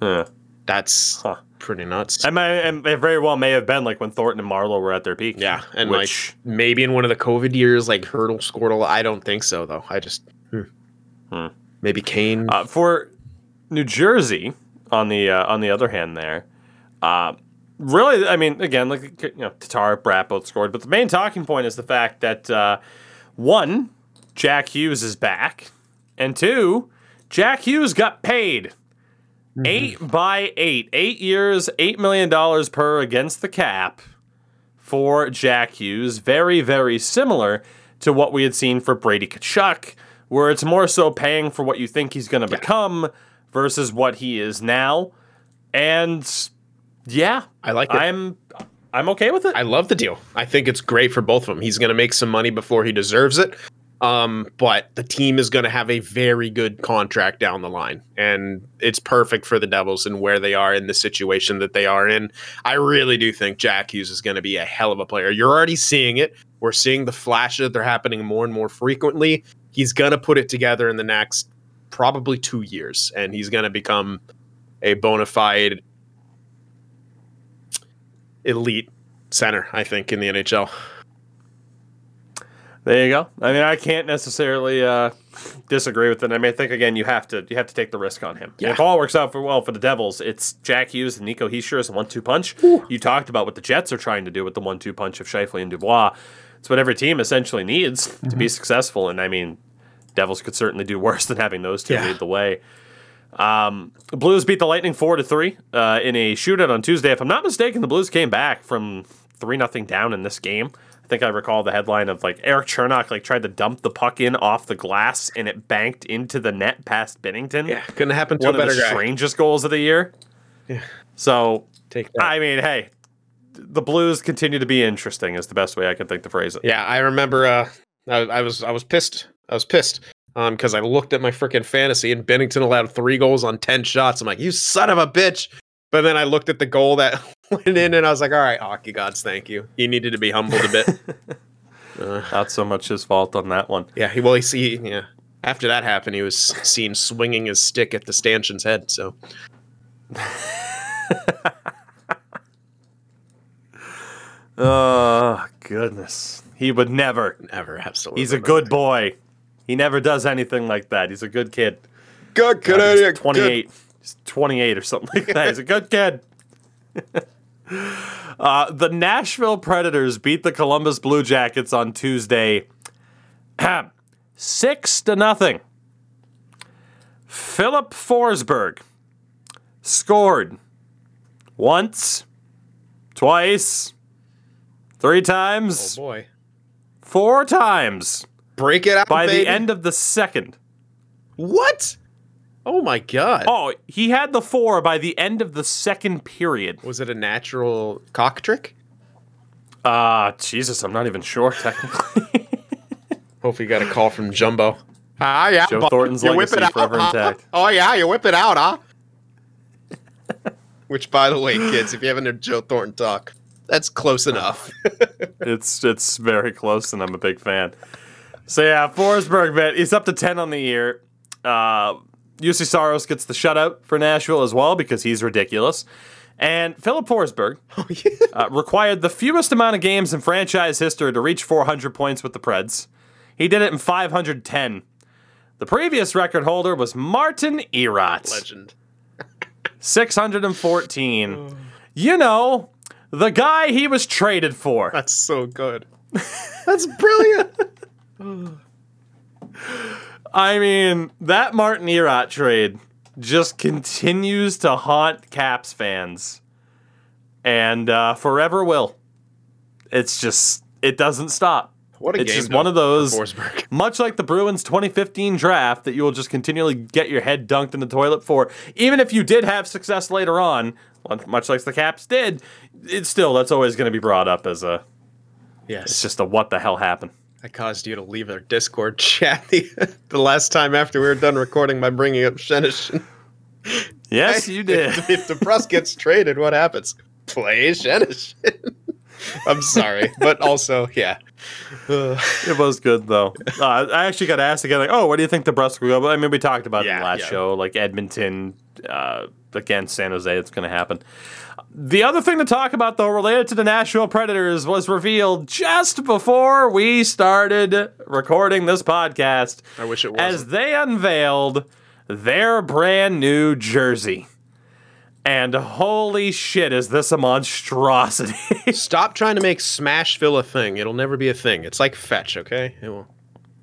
Huh. that's Huh. Pretty nuts I mean, and it very well may have been like when Thornton and Marleau were at their peak. Yeah, and Which- like maybe in one of the COVID years, like Hertl scored a lot. I don't think so though. I just hmm. Hmm. maybe Kane. Uh, for New Jersey, on the uh, on the other hand, there, uh, really, I mean, again, like you know, Tatar, Bratt both scored, but the main talking point is the fact that uh, one, Jack Hughes is back, and two, Jack Hughes got paid. Mm-hmm. Eight by eight, eight years, eight million dollars per against the cap for Jack Hughes. Very, very similar to what we had seen for Brady Tkachuk, where it's more so paying for what you think he's going to become versus what he is now. And yeah, I like it. I'm I'm okay with it. I love the deal. I think it's great for both of them. He's going to make some money before he deserves it. Um, but the team is going to have a very good contract down the line, and it's perfect for the Devils and where they are in the situation that they are in. I really do think Jack Hughes is going to be a hell of a player. You're already seeing it. We're seeing the flashes; that they're happening more and more frequently. He's going to put it together in the next probably two years, and he's going to become a bona fide elite center. I think in the NHL. There you go. I mean, I can't necessarily uh, disagree with it. I mean, I think again, you have to you have to take the risk on him. Yeah. If all works out for well for the Devils, it's Jack Hughes and Nico Hischier as a one-two punch. You talked about what the Jets are trying to do with the one-two punch of Scheifele and Dubois. It's what every team essentially needs to Mm-hmm. be successful. And I mean, Devils could certainly do worse than having those two Yeah. lead the way. Um, the Blues beat the Lightning four to three uh, in a shootout on Tuesday. If I'm not mistaken, the Blues came back from three nothing down in this game. I think I recall the headline of like Erik Cernak like tried to dump the puck in off the glass and it banked into the net past Binnington. Yeah, couldn't happen to one a of better the guy. strangest goals of the year. Yeah. So Take that. I mean, hey, the Blues continue to be interesting. Is the best way I can think to phrase it. Yeah, I remember. Uh, I, I was I was pissed. I was pissed um because I looked at my freaking fantasy and Binnington allowed three goals on ten shots. I'm like, you son of a bitch. But then I looked at the goal that went in and I was like, all right, hockey gods, thank you. He needed to be humbled a bit. uh, Not so much his fault on that one. yeah, he well, he see yeah. After that happened, he was seen swinging his stick at the stanchion's head. So Oh goodness, he would never. never, absolutely. He's a good boy. He never does anything like that. He's a good kid. good God, he's 28. He's 28 or something like that. He's a good kid. Uh, the Nashville Predators beat the Columbus Blue Jackets on Tuesday. Six to nothing. Filip Forsberg scored once, twice, three times, boy. four times Break it out by baby. the end of the second. What? Oh my god. Oh, he had the four by the end of the second period. Was it a natural cock trick? Ah, Jesus, I'm not even sure technically. Hopefully you got a call from Jumbo. Ah, yeah. Joe but Thornton's you whip legacy it out, forever huh? intact. Oh yeah, you whip it out, huh? Which, by the way, kids, if you haven't heard Joe Thornton talk, that's close enough. it's it's very close, and I'm a big fan. So yeah, Forsberg, man, he's up to ten on the year. Uh, Juuse Saros gets the shutout for Nashville as well because he's ridiculous. And Filip Forsberg uh, required the fewest amount of games in franchise history to reach 400 points with the Preds. He did it in 510. The previous record holder was Martin Erat. Legend. 614. You know, the guy he was traded for. That's so good. That's brilliant. I mean, that Martin Erat trade just continues to haunt Caps fans and uh, forever will. It's just, it doesn't stop. What a It's game just one of those, much like the Bruins 2015 draft, that you will just continually get your head dunked in the toilet for. Even if you did have success later on, much like the Caps did, it's still, that's always going to be brought up as a, yes. it's just a what the hell happened. I caused you to leave our Discord chat the, the last time after we were done recording by bringing up Shenishin. Yes, you did. If, if DeBrusk gets traded, what happens? Play Shenishin. I'm sorry, but also, yeah. Uh, It was good though. Uh, I actually got asked again, like, "Oh, what do you think DeBrusk will go?" But I mean, we talked about it in the last yeah. show, like Edmonton uh, against San Jose. It's going to happen. The other thing to talk about, though, related to the Nashville Predators, was revealed just before we started recording this podcast, I wish it wasn't. they unveiled their brand new jersey. And holy shit, is this a monstrosity? Stop trying to make Smashville a thing. It'll never be a thing. It's like fetch, okay? It will.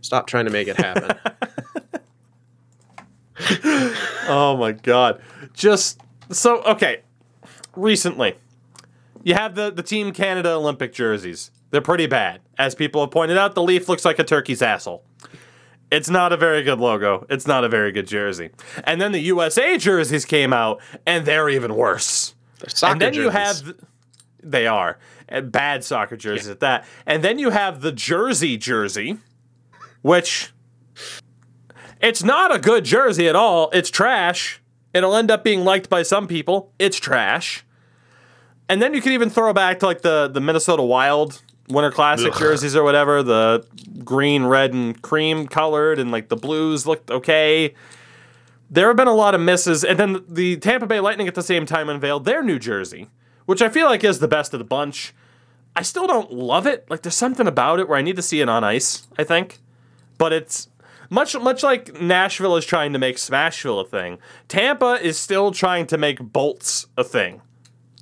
Stop trying to make it happen. Oh my god. Just so okay. Recently, you have the the Team Canada Olympic jerseys. They're pretty bad. As people have pointed out, the leaf looks like a turkey's asshole. It's not a very good logo. It's not a very good jersey. And then the USA jerseys came out, and they're even worse. They're soccer and then you have they are eh, bad soccer jerseys at that. And then you have the Jersey jersey, which it's not a good jersey at all. It's trash. It'll end up being liked by some people. It's trash. And then you can even throw back to like the the Minnesota Wild Winter Classic Ugh. jerseys or whatever, the green, red, and cream colored, and like the blues looked okay. There have been a lot of misses, and then the Tampa Bay Lightning at the same time unveiled their new jersey, which I feel like is the best of the bunch. I still don't love it. Like there's something about it where I need to see it on ice. I think, but it's much much like Nashville is trying to make Smashville a thing. Tampa is still trying to make bolts a thing,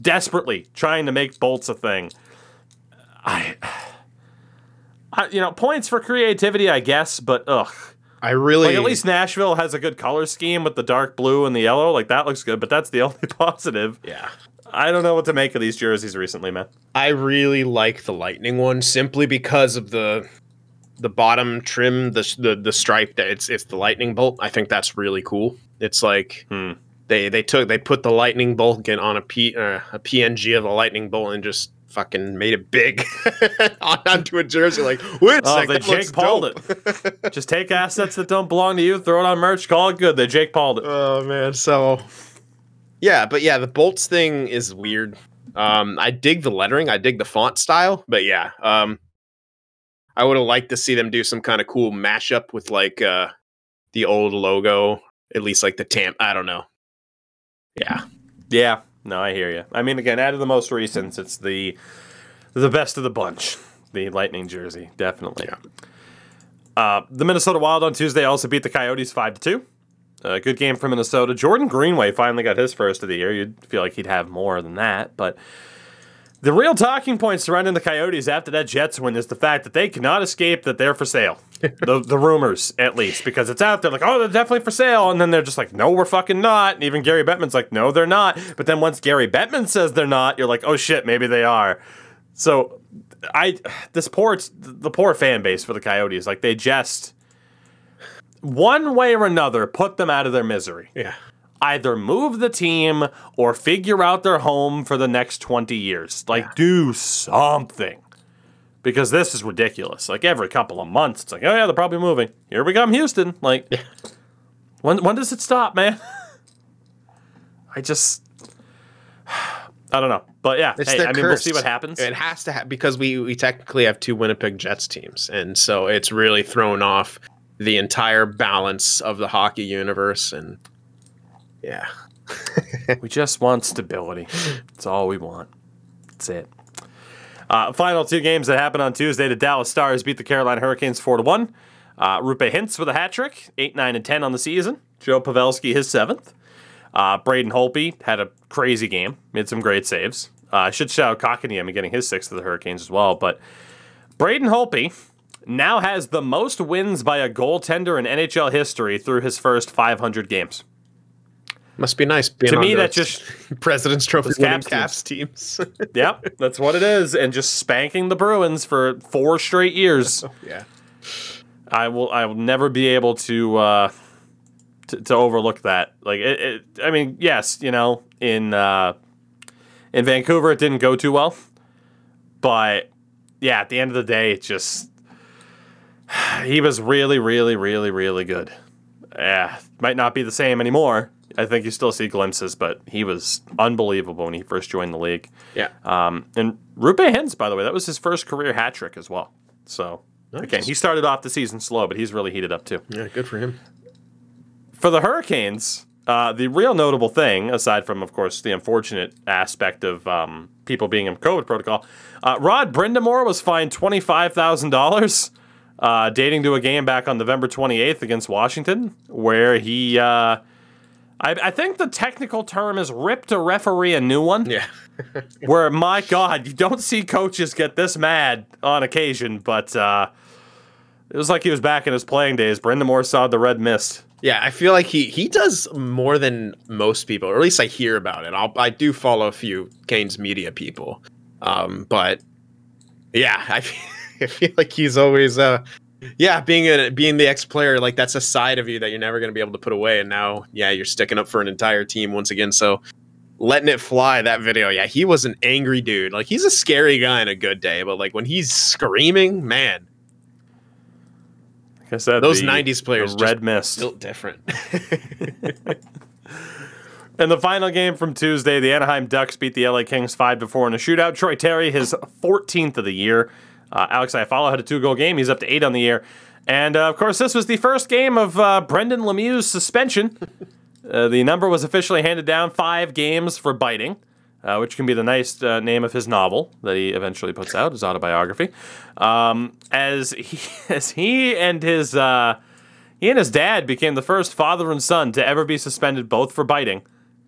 desperately trying to make bolts a thing. I, I you know, points for creativity, I guess, but ugh. I really. Like at least Nashville has a good color scheme with the dark blue and the yellow. Like that looks good, but that's the only positive. Yeah. I don't know what to make of these jerseys recently, man. I really like the lightning one simply because of the the bottom trim, the the, the stripe that it's it's the lightning bolt. I think that's really cool. It's like Hmm. they they took they put the lightning bolt on a P uh, a PNG of a lightning bolt and just fucking made it big onto a jersey. Like wait a Oh, second, they Jake Pauled it. Just take assets that don't belong to you, throw it on merch, call it good. They Jake Pauled it. Oh man, so yeah, but yeah, the bolts thing is weird. Um, I dig the lettering, I dig the font style, but yeah, um, I would have liked to see them do some kind of cool mashup with like uh the old logo, at least like the tamp. I don't know. Yeah, Yeah, no, I hear you. I mean, again, out of the most recent, it's the the best of the bunch. The Lightning jersey, definitely. Yeah. Uh, the Minnesota Wild on Tuesday also beat the Coyotes five to two. A good game for Minnesota. Jordan Greenway finally got his first of the year. You'd feel like he'd have more than that, but The real talking point surrounding the Coyotes after that Jets win is the fact that they cannot escape that they're for sale. the, the rumors, at least, because it's out there like, oh, they're definitely for sale. And then they're just like, no, we're fucking not. And even Gary Bettman's like, no, they're not. But then once Gary Bettman says they're not, you're like, oh shit, maybe they are. So I, this poor, the poor fan base for the Coyotes, like they just, one way or another, put them out of their misery Yeah. Either move the team or figure out their home for the next 20 years. Like, do something. Because this is ridiculous. Like, every couple of months, it's like, oh, yeah, they're probably moving. Here we come, Houston. Like, when, when does it stop, man? I just. I don't know. But yeah, It's hey, I mean, we'll see what happens. It has to ha- because we we technically have two Winnipeg Jets teams, and so it's really thrown off the entire balance of the hockey universe. And yeah, We just want stability. That's all we want. That's it. Uh, final two games that happened on Tuesday: the Dallas Stars beat the Carolina Hurricanes four to one. Uh, Roope Hintz with a hat trick, eight, nine, and ten on the season. Joe Pavelski his seventh. Uh, Braden Holtby had a crazy game, made some great saves. Uh, I should shout out Kotkaniemi getting his sixth of the Hurricanes as well. But Braden Holtby now has the most wins by a goaltender in NHL history through his first 500 games. Must be nice being To me, that those just President's Trophy Caps Caps teams. Yep, that's what it is, and just spanking the Bruins for four straight years. yeah, I will, I will never be able to, uh, to, to overlook that. Like, it, it, I mean, yes, you know, in uh, in Vancouver, it didn't go too well, but yeah, at the end of the day, it just he was really, really, really, really good. Yeah, might not be the same anymore. I think you still see glimpses, but he was unbelievable when he first joined the league. yeah. Um, and Roope Hintz, by the way, that was his first career hat trick as well. So again, he started off the season slow, but he's really heated up too. yeah, good for him. For the Hurricanes, uh, the real notable thing, aside from of course the unfortunate aspect of um, people being in COVID protocol, uh, Rod Brind'Amour was fined twenty five thousand dollars. Uh, dating to a game back on November 28th against Washington, where he, uh, I, I think the technical term is ripped a referee a new one Yeah, where my god you don't see coaches get this mad on occasion but uh it was like he was back in his playing days Brind'Amour saw the red mist yeah. I feel like he he does more than most people, or at least I hear about it. I'll, I do follow a few Canes media people, um, but yeah, I feel, I feel like he's always uh yeah being a being the ex player like that's a side of you that you're never going to be able to put away and now yeah you're sticking up for an entire team once again so letting it fly that video yeah he was an angry dude like he's a scary guy in a good day but like when he's screaming man. Like i said those the- 90s players red mist. built different. In the final game from tuesday the anaheim ducks beat the la kings 5 to 4 in a shootout. Troy terry his 14th of the year uh, alex iafallo had a two-goal game he's up to 8 on the year and uh, of course this was the first game of uh, brendan lemieux's suspension Uh, the number was officially handed down five games for biting, uh, which can be the nice uh, name of his novel that he eventually puts out, his autobiography. Um, as he, as he and his uh, he and his dad became the first father and son to ever be suspended both for biting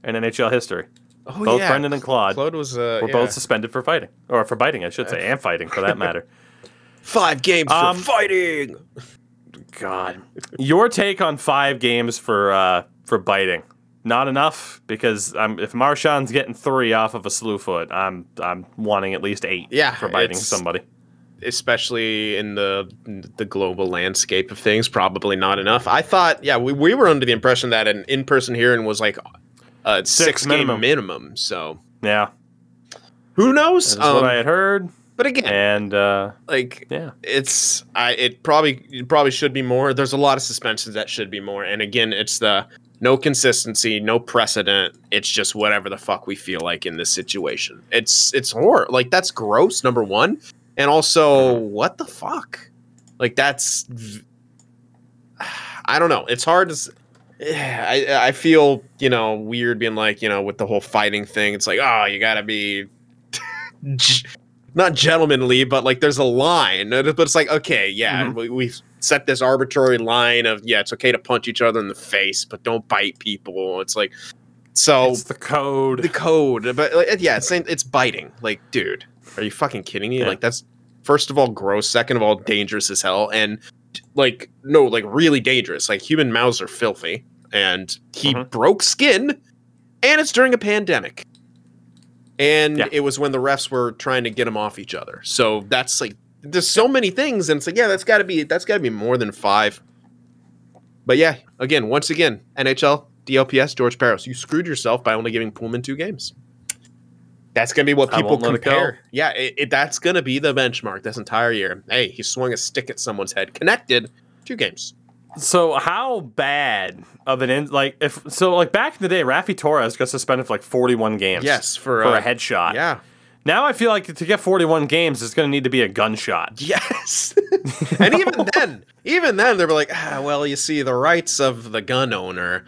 in NHL history. Oh Both Brendan and Claude claude was uh were yeah. both suspended for fighting, or for biting, I should say, and fighting for that matter. five games Um, for fighting God, your take on five games for uh, for biting? Not enough because um, if Marchand's getting three off of a slew foot, I'm I'm wanting at least eight. Yeah, for biting somebody. especially in the the global landscape of things, probably not enough. I thought, yeah, we, we were under the impression that an in person hearing was like a six, minimum. game minimum. So Yeah, who knows? that's Um, what I had heard. but again, And uh, like yeah, it's I it probably it probably should be more. There's a lot of suspensions that should be more. And again, it's the no consistency, no precedent. It's just whatever the fuck we feel like in this situation. It's it's horror. Like that's gross. Number one, and also what the fuck? Like that's I don't know. It's hard to. I I feel you know weird being like you know with the whole fighting thing. It's like oh you gotta be. Not gentlemanly, but like there's a line. But it's like, okay, yeah, Mhm. we, we've set this arbitrary line of, yeah, it's okay to punch each other in the face, but don't bite people. It's like, So It's the code. the code, but like, yeah, it's it's biting. Like, dude, are you fucking kidding me? Yeah. Like, that's first of all gross. Second of all, dangerous as hell, and like, no, like really dangerous. Like, human mouths are filthy, and he Mhm. broke skin, and it's during a pandemic, and Yeah. it was when the refs were trying to get him off each other. So that's like, there's so many things, and it's like, yeah, that's got to be that's got to be more than five. But yeah, again, once again, NHL, DLPS, George Parros, you screwed yourself by only giving Pullman two games. That's gonna be what people won't let it go. compare. Yeah, it, it, that's gonna be the benchmark this entire year. Hey, he swung a stick at someone's head, connected, two games. So how bad of an in like if so like back in the day, Raffi Torres got suspended for like 41 games. Yes, for, for uh, a headshot. Yeah. Now I feel like to get 41 games, it's going to need to be a gunshot. Yes. and even then, even then, they were like, ah, well, you see, the rights of the gun owner.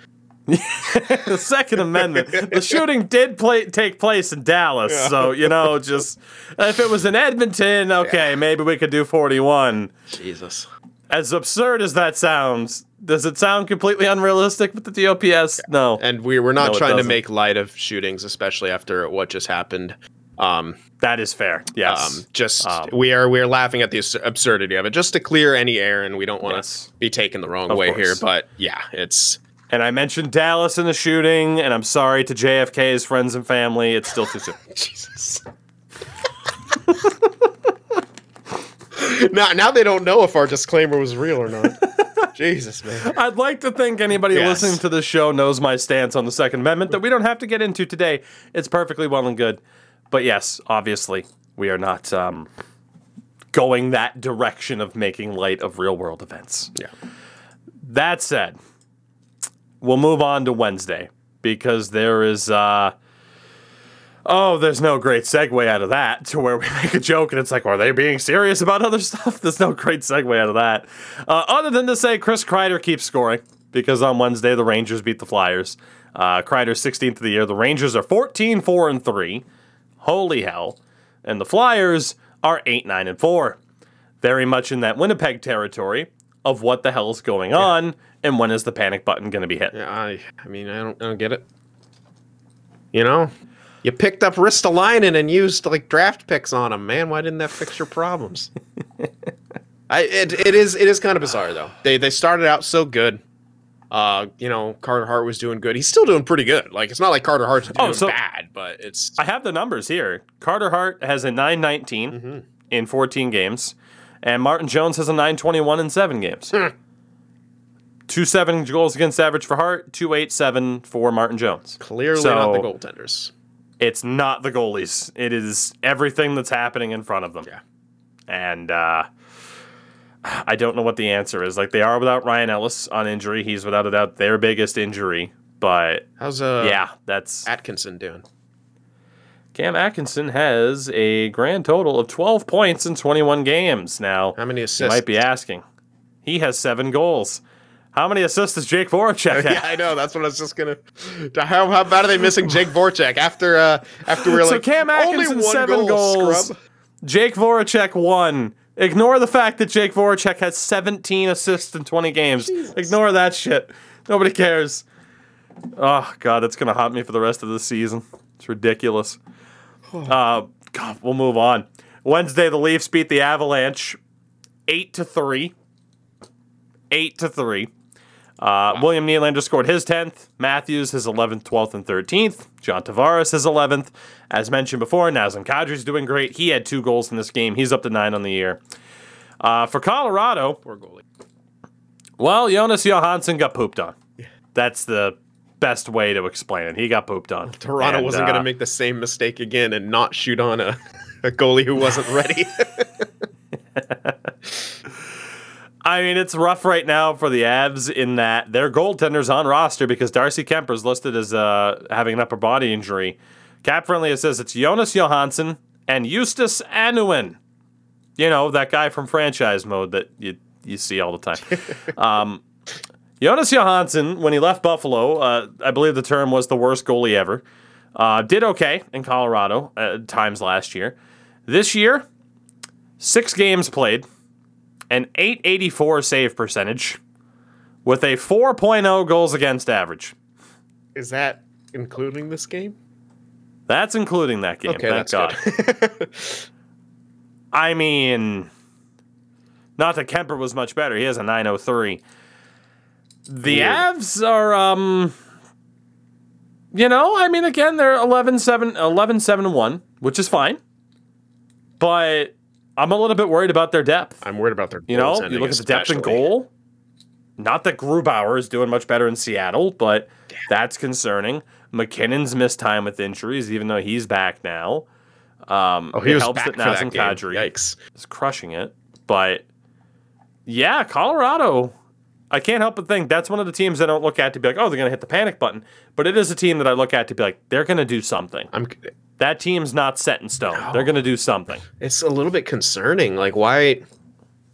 the Second Amendment. The shooting did play, take place in Dallas, Yeah. so you know, just if it was in Edmonton, okay, maybe we could do 41. Jesus. As absurd as that sounds, does it sound completely unrealistic with the DOPS? No, And we we're not No, trying to make light of shootings, especially after what just happened. Um, that is fair. Yes. um, just Um, we are we are laughing at the abs- absurdity of it, just to clear any air, and we don't want to Yes. be taken the wrong Of way here. But yeah, it's and I mentioned Dallas in the shooting, and I'm sorry to JFK's friends and family. It's still too soon. Jesus. now, now they don't know if our disclaimer was real or not. Jesus, man. I'd like to think anybody Yes. listening to this show knows my stance on the Second Amendment that we don't have to get into today. It's perfectly well and good. But yes, obviously, we are not um, going that direction of making light of real world events. Yeah. That said, we'll move on to Wednesday because there is. Uh, Oh, there's no great segue out of that to where we make a joke and it's like, are they being serious about other stuff? There's no great segue out of that. Uh, other than to say Chris Kreider keeps scoring because on Wednesday the Rangers beat the Flyers. Uh, Kreider's 16th of the year. The Rangers are 14 4 and 3. Holy hell. And the Flyers are 8 9 and 4. Very much in that Winnipeg territory of what the hell is going on and when is the panic button going to be hit. Yeah, I, I mean, I don't, I don't get it. You know, you picked up Ristolainen and used like draft picks on him, man. Why didn't that fix your problems? I, it, it is, it is kind of bizarre though. They, they started out so good. Uh, you know, Carter Hart was doing good. He's still doing pretty good. Like it's not like Carter Hart's doing Oh, so- bad, but it's I have the numbers here. Carter Hart has a 919 Mm-hmm. in 14 games, and Martin Jones has a 921 in seven games. Hmm. Two seven goals against average for Hart, two eight seven for Martin Jones. clearly So- not the goaltenders. It's not the goalies. It is everything that's happening in front of them. Yeah. And uh, I don't know what the answer is. Like they are without Ryan Ellis on injury. He's without a doubt their biggest injury. But How's uh yeah, that's Atkinson doing? Cam Atkinson has a grand total of 12 points in 21 games. Now, How many you assists? might be asking, he has seven goals. How many assists does Jake Voracek have? Yeah. I know. That's what I was just gonna. How, how bad are they missing Jake Voracek after uh after we're So like Cam only Atkinson, one seven goal, goals. scrub? Jake Voracek one. Ignore the fact that Jake Voracek has 17 assists in 20 games. Ignore that shit. Nobody cares. Oh god, it's gonna haunt me for the rest of the season. It's ridiculous. Uh, God, we'll move on. Wednesday, the Leafs beat the Avalanche eight to three. Eight to three. Uh, William Nylander scored his 10th. Matthews his 11th, 12th, and 13th. John Tavares his 11th. As mentioned before, Nazem Kadri's doing great. He had two goals in this game. He's up to nine on the year. Uh, for Colorado, Poor goalie. well, Jonas Johansson got pooped on. That's the best way to explain it. He got pooped on. Toronto And, wasn't uh, gonna make the same mistake again and not shoot on a, a goalie who wasn't ready. I mean, it's rough right now for the Avs in that their goaltender's on roster because Darcy Kuemper is listed as uh, having an upper body injury. CapFriendly, it says it's Jonas Johansson and Justus Annunen. You know, that guy from franchise mode that you, you see all the time. um, Jonas Johansson, when he left Buffalo, uh, I believe the term was the worst goalie ever. Uh, did okay in Colorado at times last year. This year, six games played, an 884 save percentage with a 4.0 goals against average. is that including this game? That's including that game. Okay, thank that's God. I mean, not that Kuemper was much better. He has a 903. The Weird. Avs are, um, you know, I mean, again, they're 11 7, 11 7 1, which is fine. But I'm a little bit worried about their depth. I'm worried about their. You know, you look at the depth and goal. Not that Grubauer is doing much better in Seattle, but that's concerning. MacKinnon's missed time with injuries, even though he's back now. Um, Oh, he it was helps back that Nazem. Kadri Yikes! is crushing it. But yeah, Colorado. I can't help but think that's one of the teams I don't look at to be like, oh, they're going to hit the panic button. But it is a team that I look at to be like, they're going to do something. I'm. That team's not set in stone. They're going to do something. It's a little bit concerning. Like why?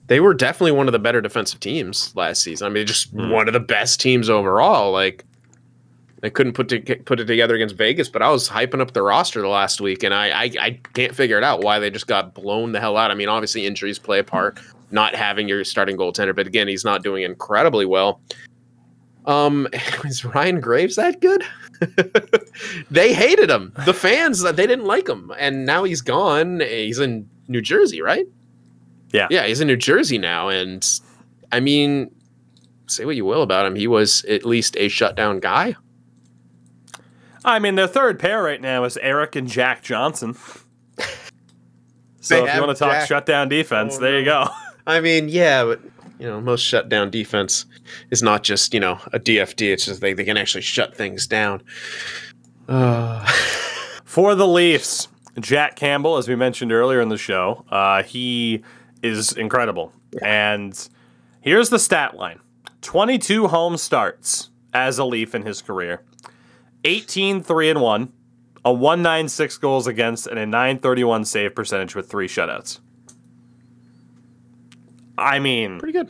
They were definitely one of the better defensive teams last season. I mean, just Hmm. one of the best teams overall. Like they couldn't put to, put it together against Vegas, but I was hyping up the roster the last week, and I, I I can't figure it out why they just got blown the hell out. I mean, obviously injuries play a part, not having your starting goaltender, but again, he's not doing incredibly well. Um, is Ryan Graves that good? they hated him. The fans they didn't like him, and now he's gone. He's in New Jersey, right? Yeah. yeah, he's in New Jersey now, and I mean, say what you will about him, he was at least a shutdown guy. I mean, their third pair right now is Erik and Jack Johnson. So They if you want to talk Jack- shutdown defense, Oh, there you go. I mean, yeah, but you know, most shutdown defense is not just you know a DFD. It's just they, they can actually shut things down. Uh, For the Leafs, Jack Campbell, as we mentioned earlier in the show, uh, he is incredible. And here's the stat line 22 home starts as a Leaf in his career, 18 3 and 1, a 196 goals against, and a 931 save percentage with three shutouts. I mean, pretty good.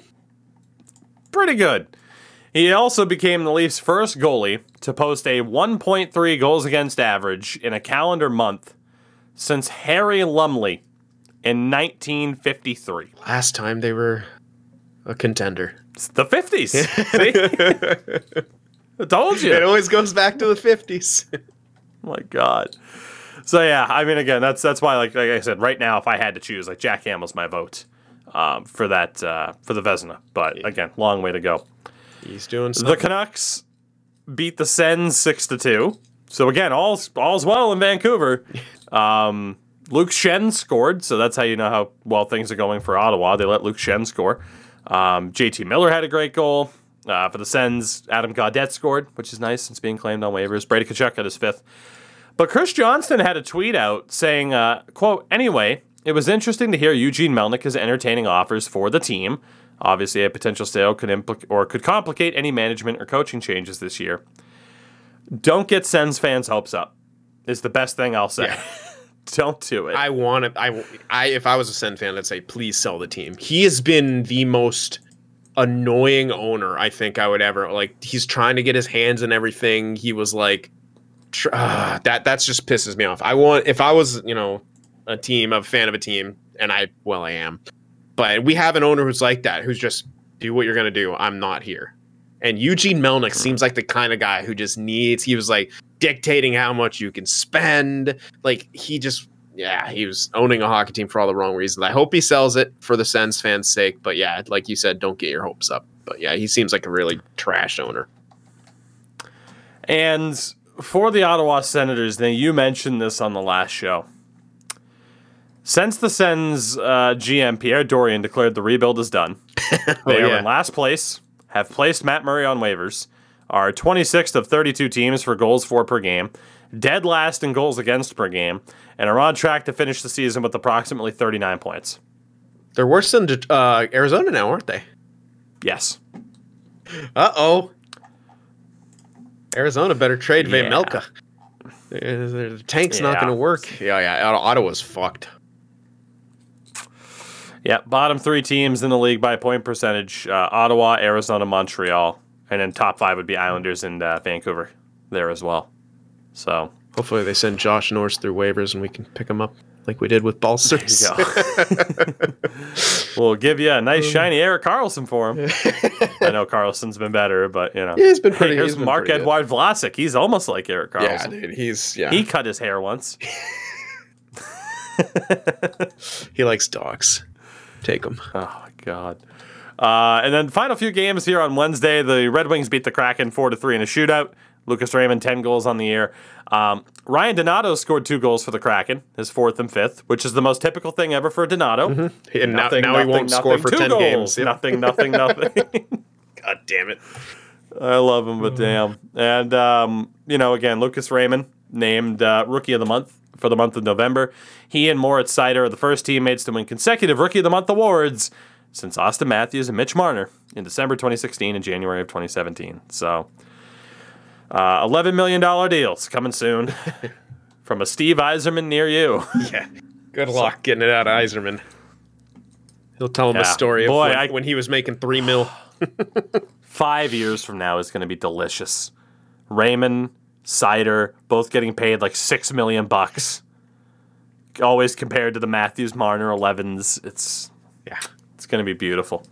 pretty good. He also became the Leafs' first goalie to post a 1.3 goals against average in a calendar month since Harry Lumley in 1953. Last time they were a contender. It's the 50s. See? I told you. It always goes back to the fifties. Oh my god. So yeah, I mean, again, that's that's why, like, like I said, right now, if I had to choose, like Jack Hamill's my vote um, for that uh, for the Vezina. But again, long way to go. He's doing The. Canucks beat the Sens six to two. So again, all's all's well in Vancouver. Um, Luke Schenn scored, so that's how you know how well things are going for Ottawa. They let Luke Schenn score. Um, JT Miller had a great goal. Uh, for the Sens, Adam Gaudette scored, which is nice. since being claimed on waivers. Brady Tkachuk got his fifth. But Chris Johnston had a tweet out saying, uh, quote, anyway, it was interesting to hear Eugene Melnyk is entertaining offers for the team. Obviously, a potential sale could impl- or could complicate any management or coaching changes this year. Don't get Sens fans' hopes up. Is the best thing I'll say. Don't do it. I want to. I, I, if I was a Sen fan, I'd say please sell the team. He has been the most annoying owner I think I would ever like. He's trying to get his hands in everything. He was like, tr- ah, that that's just pisses me off. I want if I was you know a team, a fan of a team, and I well I am, but we have an owner who's like that, who's just do what you're gonna do. I'm not here. And Eugene Melnyk seems like the kind of guy who just needs. He was like dictating how much you can spend. Like he just, yeah, he was owning a hockey team for all the wrong reasons. I hope he sells it for the Sens fans' sake. But yeah, like you said, don't get your hopes up. But yeah, he seems like a really trash owner. And for the Ottawa Senators, then you mentioned this on the last show. Since the Sens uh, GM Pierre Dorion declared the rebuild is done, they are yeah. in last place, have placed Matt Murray on waivers, are 26th of 32 teams for goals for per game, dead last in goals against per game, and are on track to finish the season with approximately 39 points. They're worse than uh, Arizona now, aren't they? Yes. Uh oh. Arizona better trade Yeah. Melka. The tank's not going to work. Yeah, yeah. Ottawa's fucked. Yeah, bottom three teams in the league by point percentage uh, Ottawa, Arizona, Montreal. And then top five would be Islanders and uh, Vancouver there as well. So Hopefully they send Josh Norris through waivers and we can pick him up like we did with Balcers. There you go. we'll give you a nice shiny Erik Karlsson for him. I know Karlsson's been better, but you know. Yeah, he's been pretty- Hey, here's he's been Mark pretty good. Edward Vlasic. He's almost like Erik Yeah, Karlsson. dude. He's yeah. He, cut his hair once. He likes dogs. Take them. Oh my god. Uh, and then final few games here on Wednesday. The Red Wings beat the Kraken four to three in a shootout. Lucas Raymond ten goals on the year. Um, Ryan Donato scored two goals for the Kraken, his fourth and fifth, which is the most typical thing ever for Donato. And now, now he won't score for ten goals. games. Yeah. Nothing, nothing, nothing. God damn it. I love him, but damn. And um, you know, again, Lucas Raymond named uh, Rookie of the Month for the month of November. He and Moritz Seider are the first teammates to win consecutive Rookie of the Month awards since Auston Matthews and Mitch Marner in December 2016 and January of 2017. So, uh, $11 million deals coming soon from a Steve Yzerman near you. Yeah. Good luck getting it out of Yzerman. He'll tell him Yeah. a story of Boy, when, I- when he was making three mil. Five years from now is going to be delicious. Raymond, Seider, both getting paid like six million bucks. Always compared to the Matthews Marner 11s. It's Yeah. it's going to be beautiful.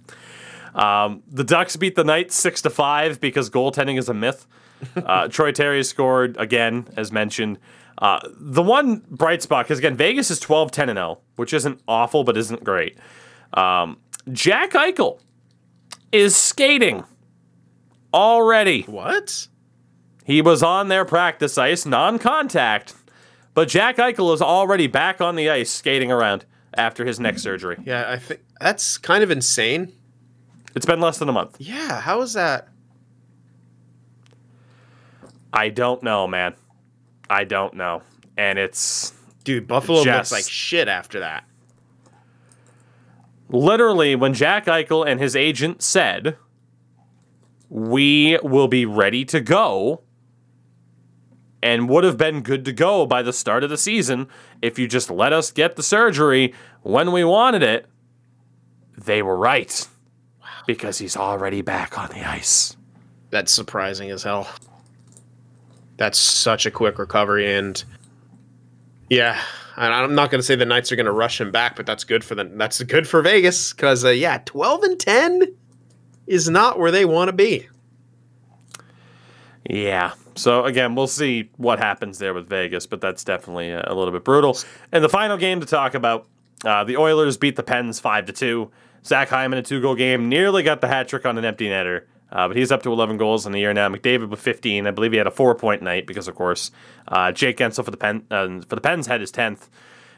Um, the Ducks beat the Knights six to five because goaltending is a myth. Uh, Troy Terry scored again, as mentioned. Uh, the one bright spot, because again, Vegas is 12 10 and 0, which isn't awful, but isn't great. Um, Jack Eichel is skating already. What? He was on their practice ice, non contact, but Jack Eichel is already back on the ice skating around after his neck surgery. Yeah, I think that's kind of insane. It's been less than a month. Yeah, how is that? I don't know, man. I don't know. And it's Dude, Buffalo Just- looks like shit after that. literally when Jack Eichel and his agent said, We will be ready to go and would have been good to go by the start of the season if you just let us get the surgery when we wanted it. They were right. Because he's already back on the ice. That's surprising as hell. That's such a quick recovery, and yeah, and I'm not going to say the Knights are going to rush him back, but that's good for the that's good for Vegas because uh, yeah, 12 and 10 is not where they want to be. Yeah. So again, we'll see what happens there with Vegas, but that's definitely a, little bit brutal. And the final game to talk about, uh, the Oilers beat the Pens five to two. Zach Hyman a two goal game, nearly got the hat trick on an empty netter, uh, but he's up to 11 goals in the year now. McDavid with 15. I believe he had a four point night because, of course, uh, Jake Guentzel for the Pen uh, for the Pens had his 10th.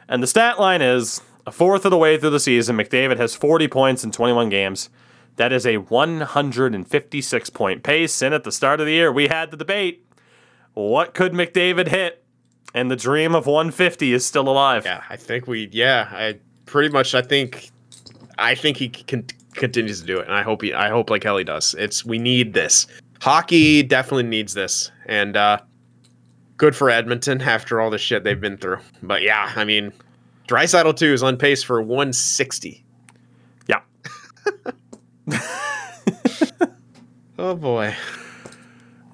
And the stat line is a fourth of the way through the season. McDavid has 40 points in 21 games. That is a 156 point pace. And at the start of the year, we had the debate what could McDavid hit? And the dream of 150 is still alive. Yeah, I think we yeah, I pretty much I think I think he can continues to do it, and I hope he I hope like hell he does. It's we need this. Hockey definitely needs this, and uh good for Edmonton after all the shit they've been through. But yeah, I mean, Draisaitl two is on pace for 160. Yeah. Oh boy.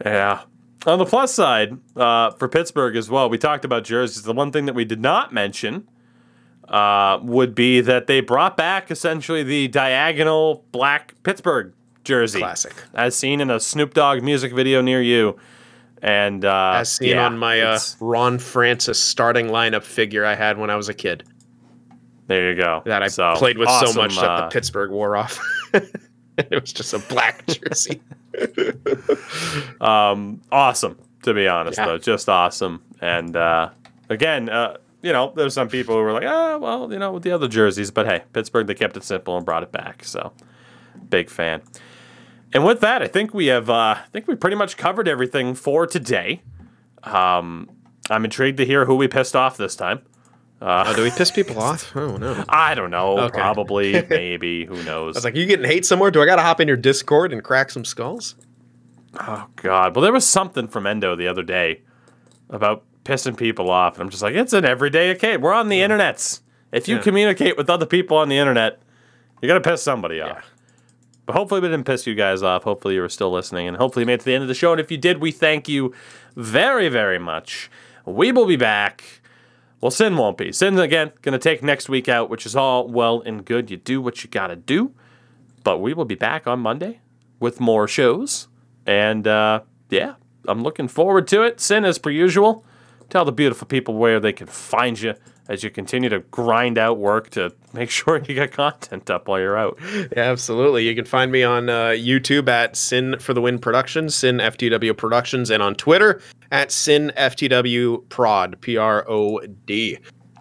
Yeah. On the plus side, uh, for Pittsburgh as well, we talked about jerseys. The one thing that we did not mention uh, would be that they brought back essentially the diagonal black Pittsburgh jersey, Classic. as seen in a Snoop Dogg music video near you. And uh, As seen yeah, on my uh, Ron Francis starting lineup figure I had when I was a kid. there you go. That I So, played with so awesome, much that uh, the Pittsburgh wore off. it was just a black jersey. um, awesome to be honest Yeah. though. Just awesome. And uh, again uh, you know there's some people who were like ah well you know with the other jerseys but hey pittsburgh they kept it simple and brought it back so big fan. And with that i think we have uh, i think we pretty much covered everything for today. Um, i'm intrigued to hear who we pissed off this time Uh, oh, do we piss people off? Oh no. i don't know Okay. probably maybe who knows I was like, you getting hate somewhere? Do I got to hop in your Discord and crack some skulls? Oh God! Well, there was something from Endo the other day about pissing people off, and I'm just like, it's an everyday okay. We're on the internets. If you Yeah. communicate with other people on the internet, you're gonna piss somebody off. Yeah. But hopefully, we didn't piss you guys off. Hopefully, you were still listening, and hopefully, you made it to the end of the show. And if you did, we thank you very, very much. We will be back. Well, Sin won't be. Sin again gonna take next week out, which is all well and good. You do what you gotta do, but we will be back on Monday with more shows. And uh, yeah, I'm looking forward to it. Sin, as per usual, tell the beautiful people where they can find you as you continue to grind out work to make sure you get content up while you're out. Yeah, absolutely. You can find me on uh, YouTube at Sin for the Win Productions, Sin FTW Productions, and on Twitter at Sin FTW Prod, P R O D,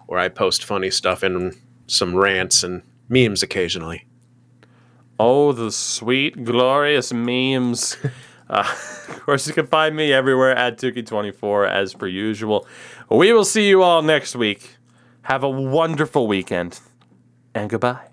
where I post funny stuff and some rants and memes occasionally. Oh, the sweet, glorious memes. Uh, of course, you can find me everywhere at Tukey24 as per usual. We will see you all next week. Have a wonderful weekend and goodbye.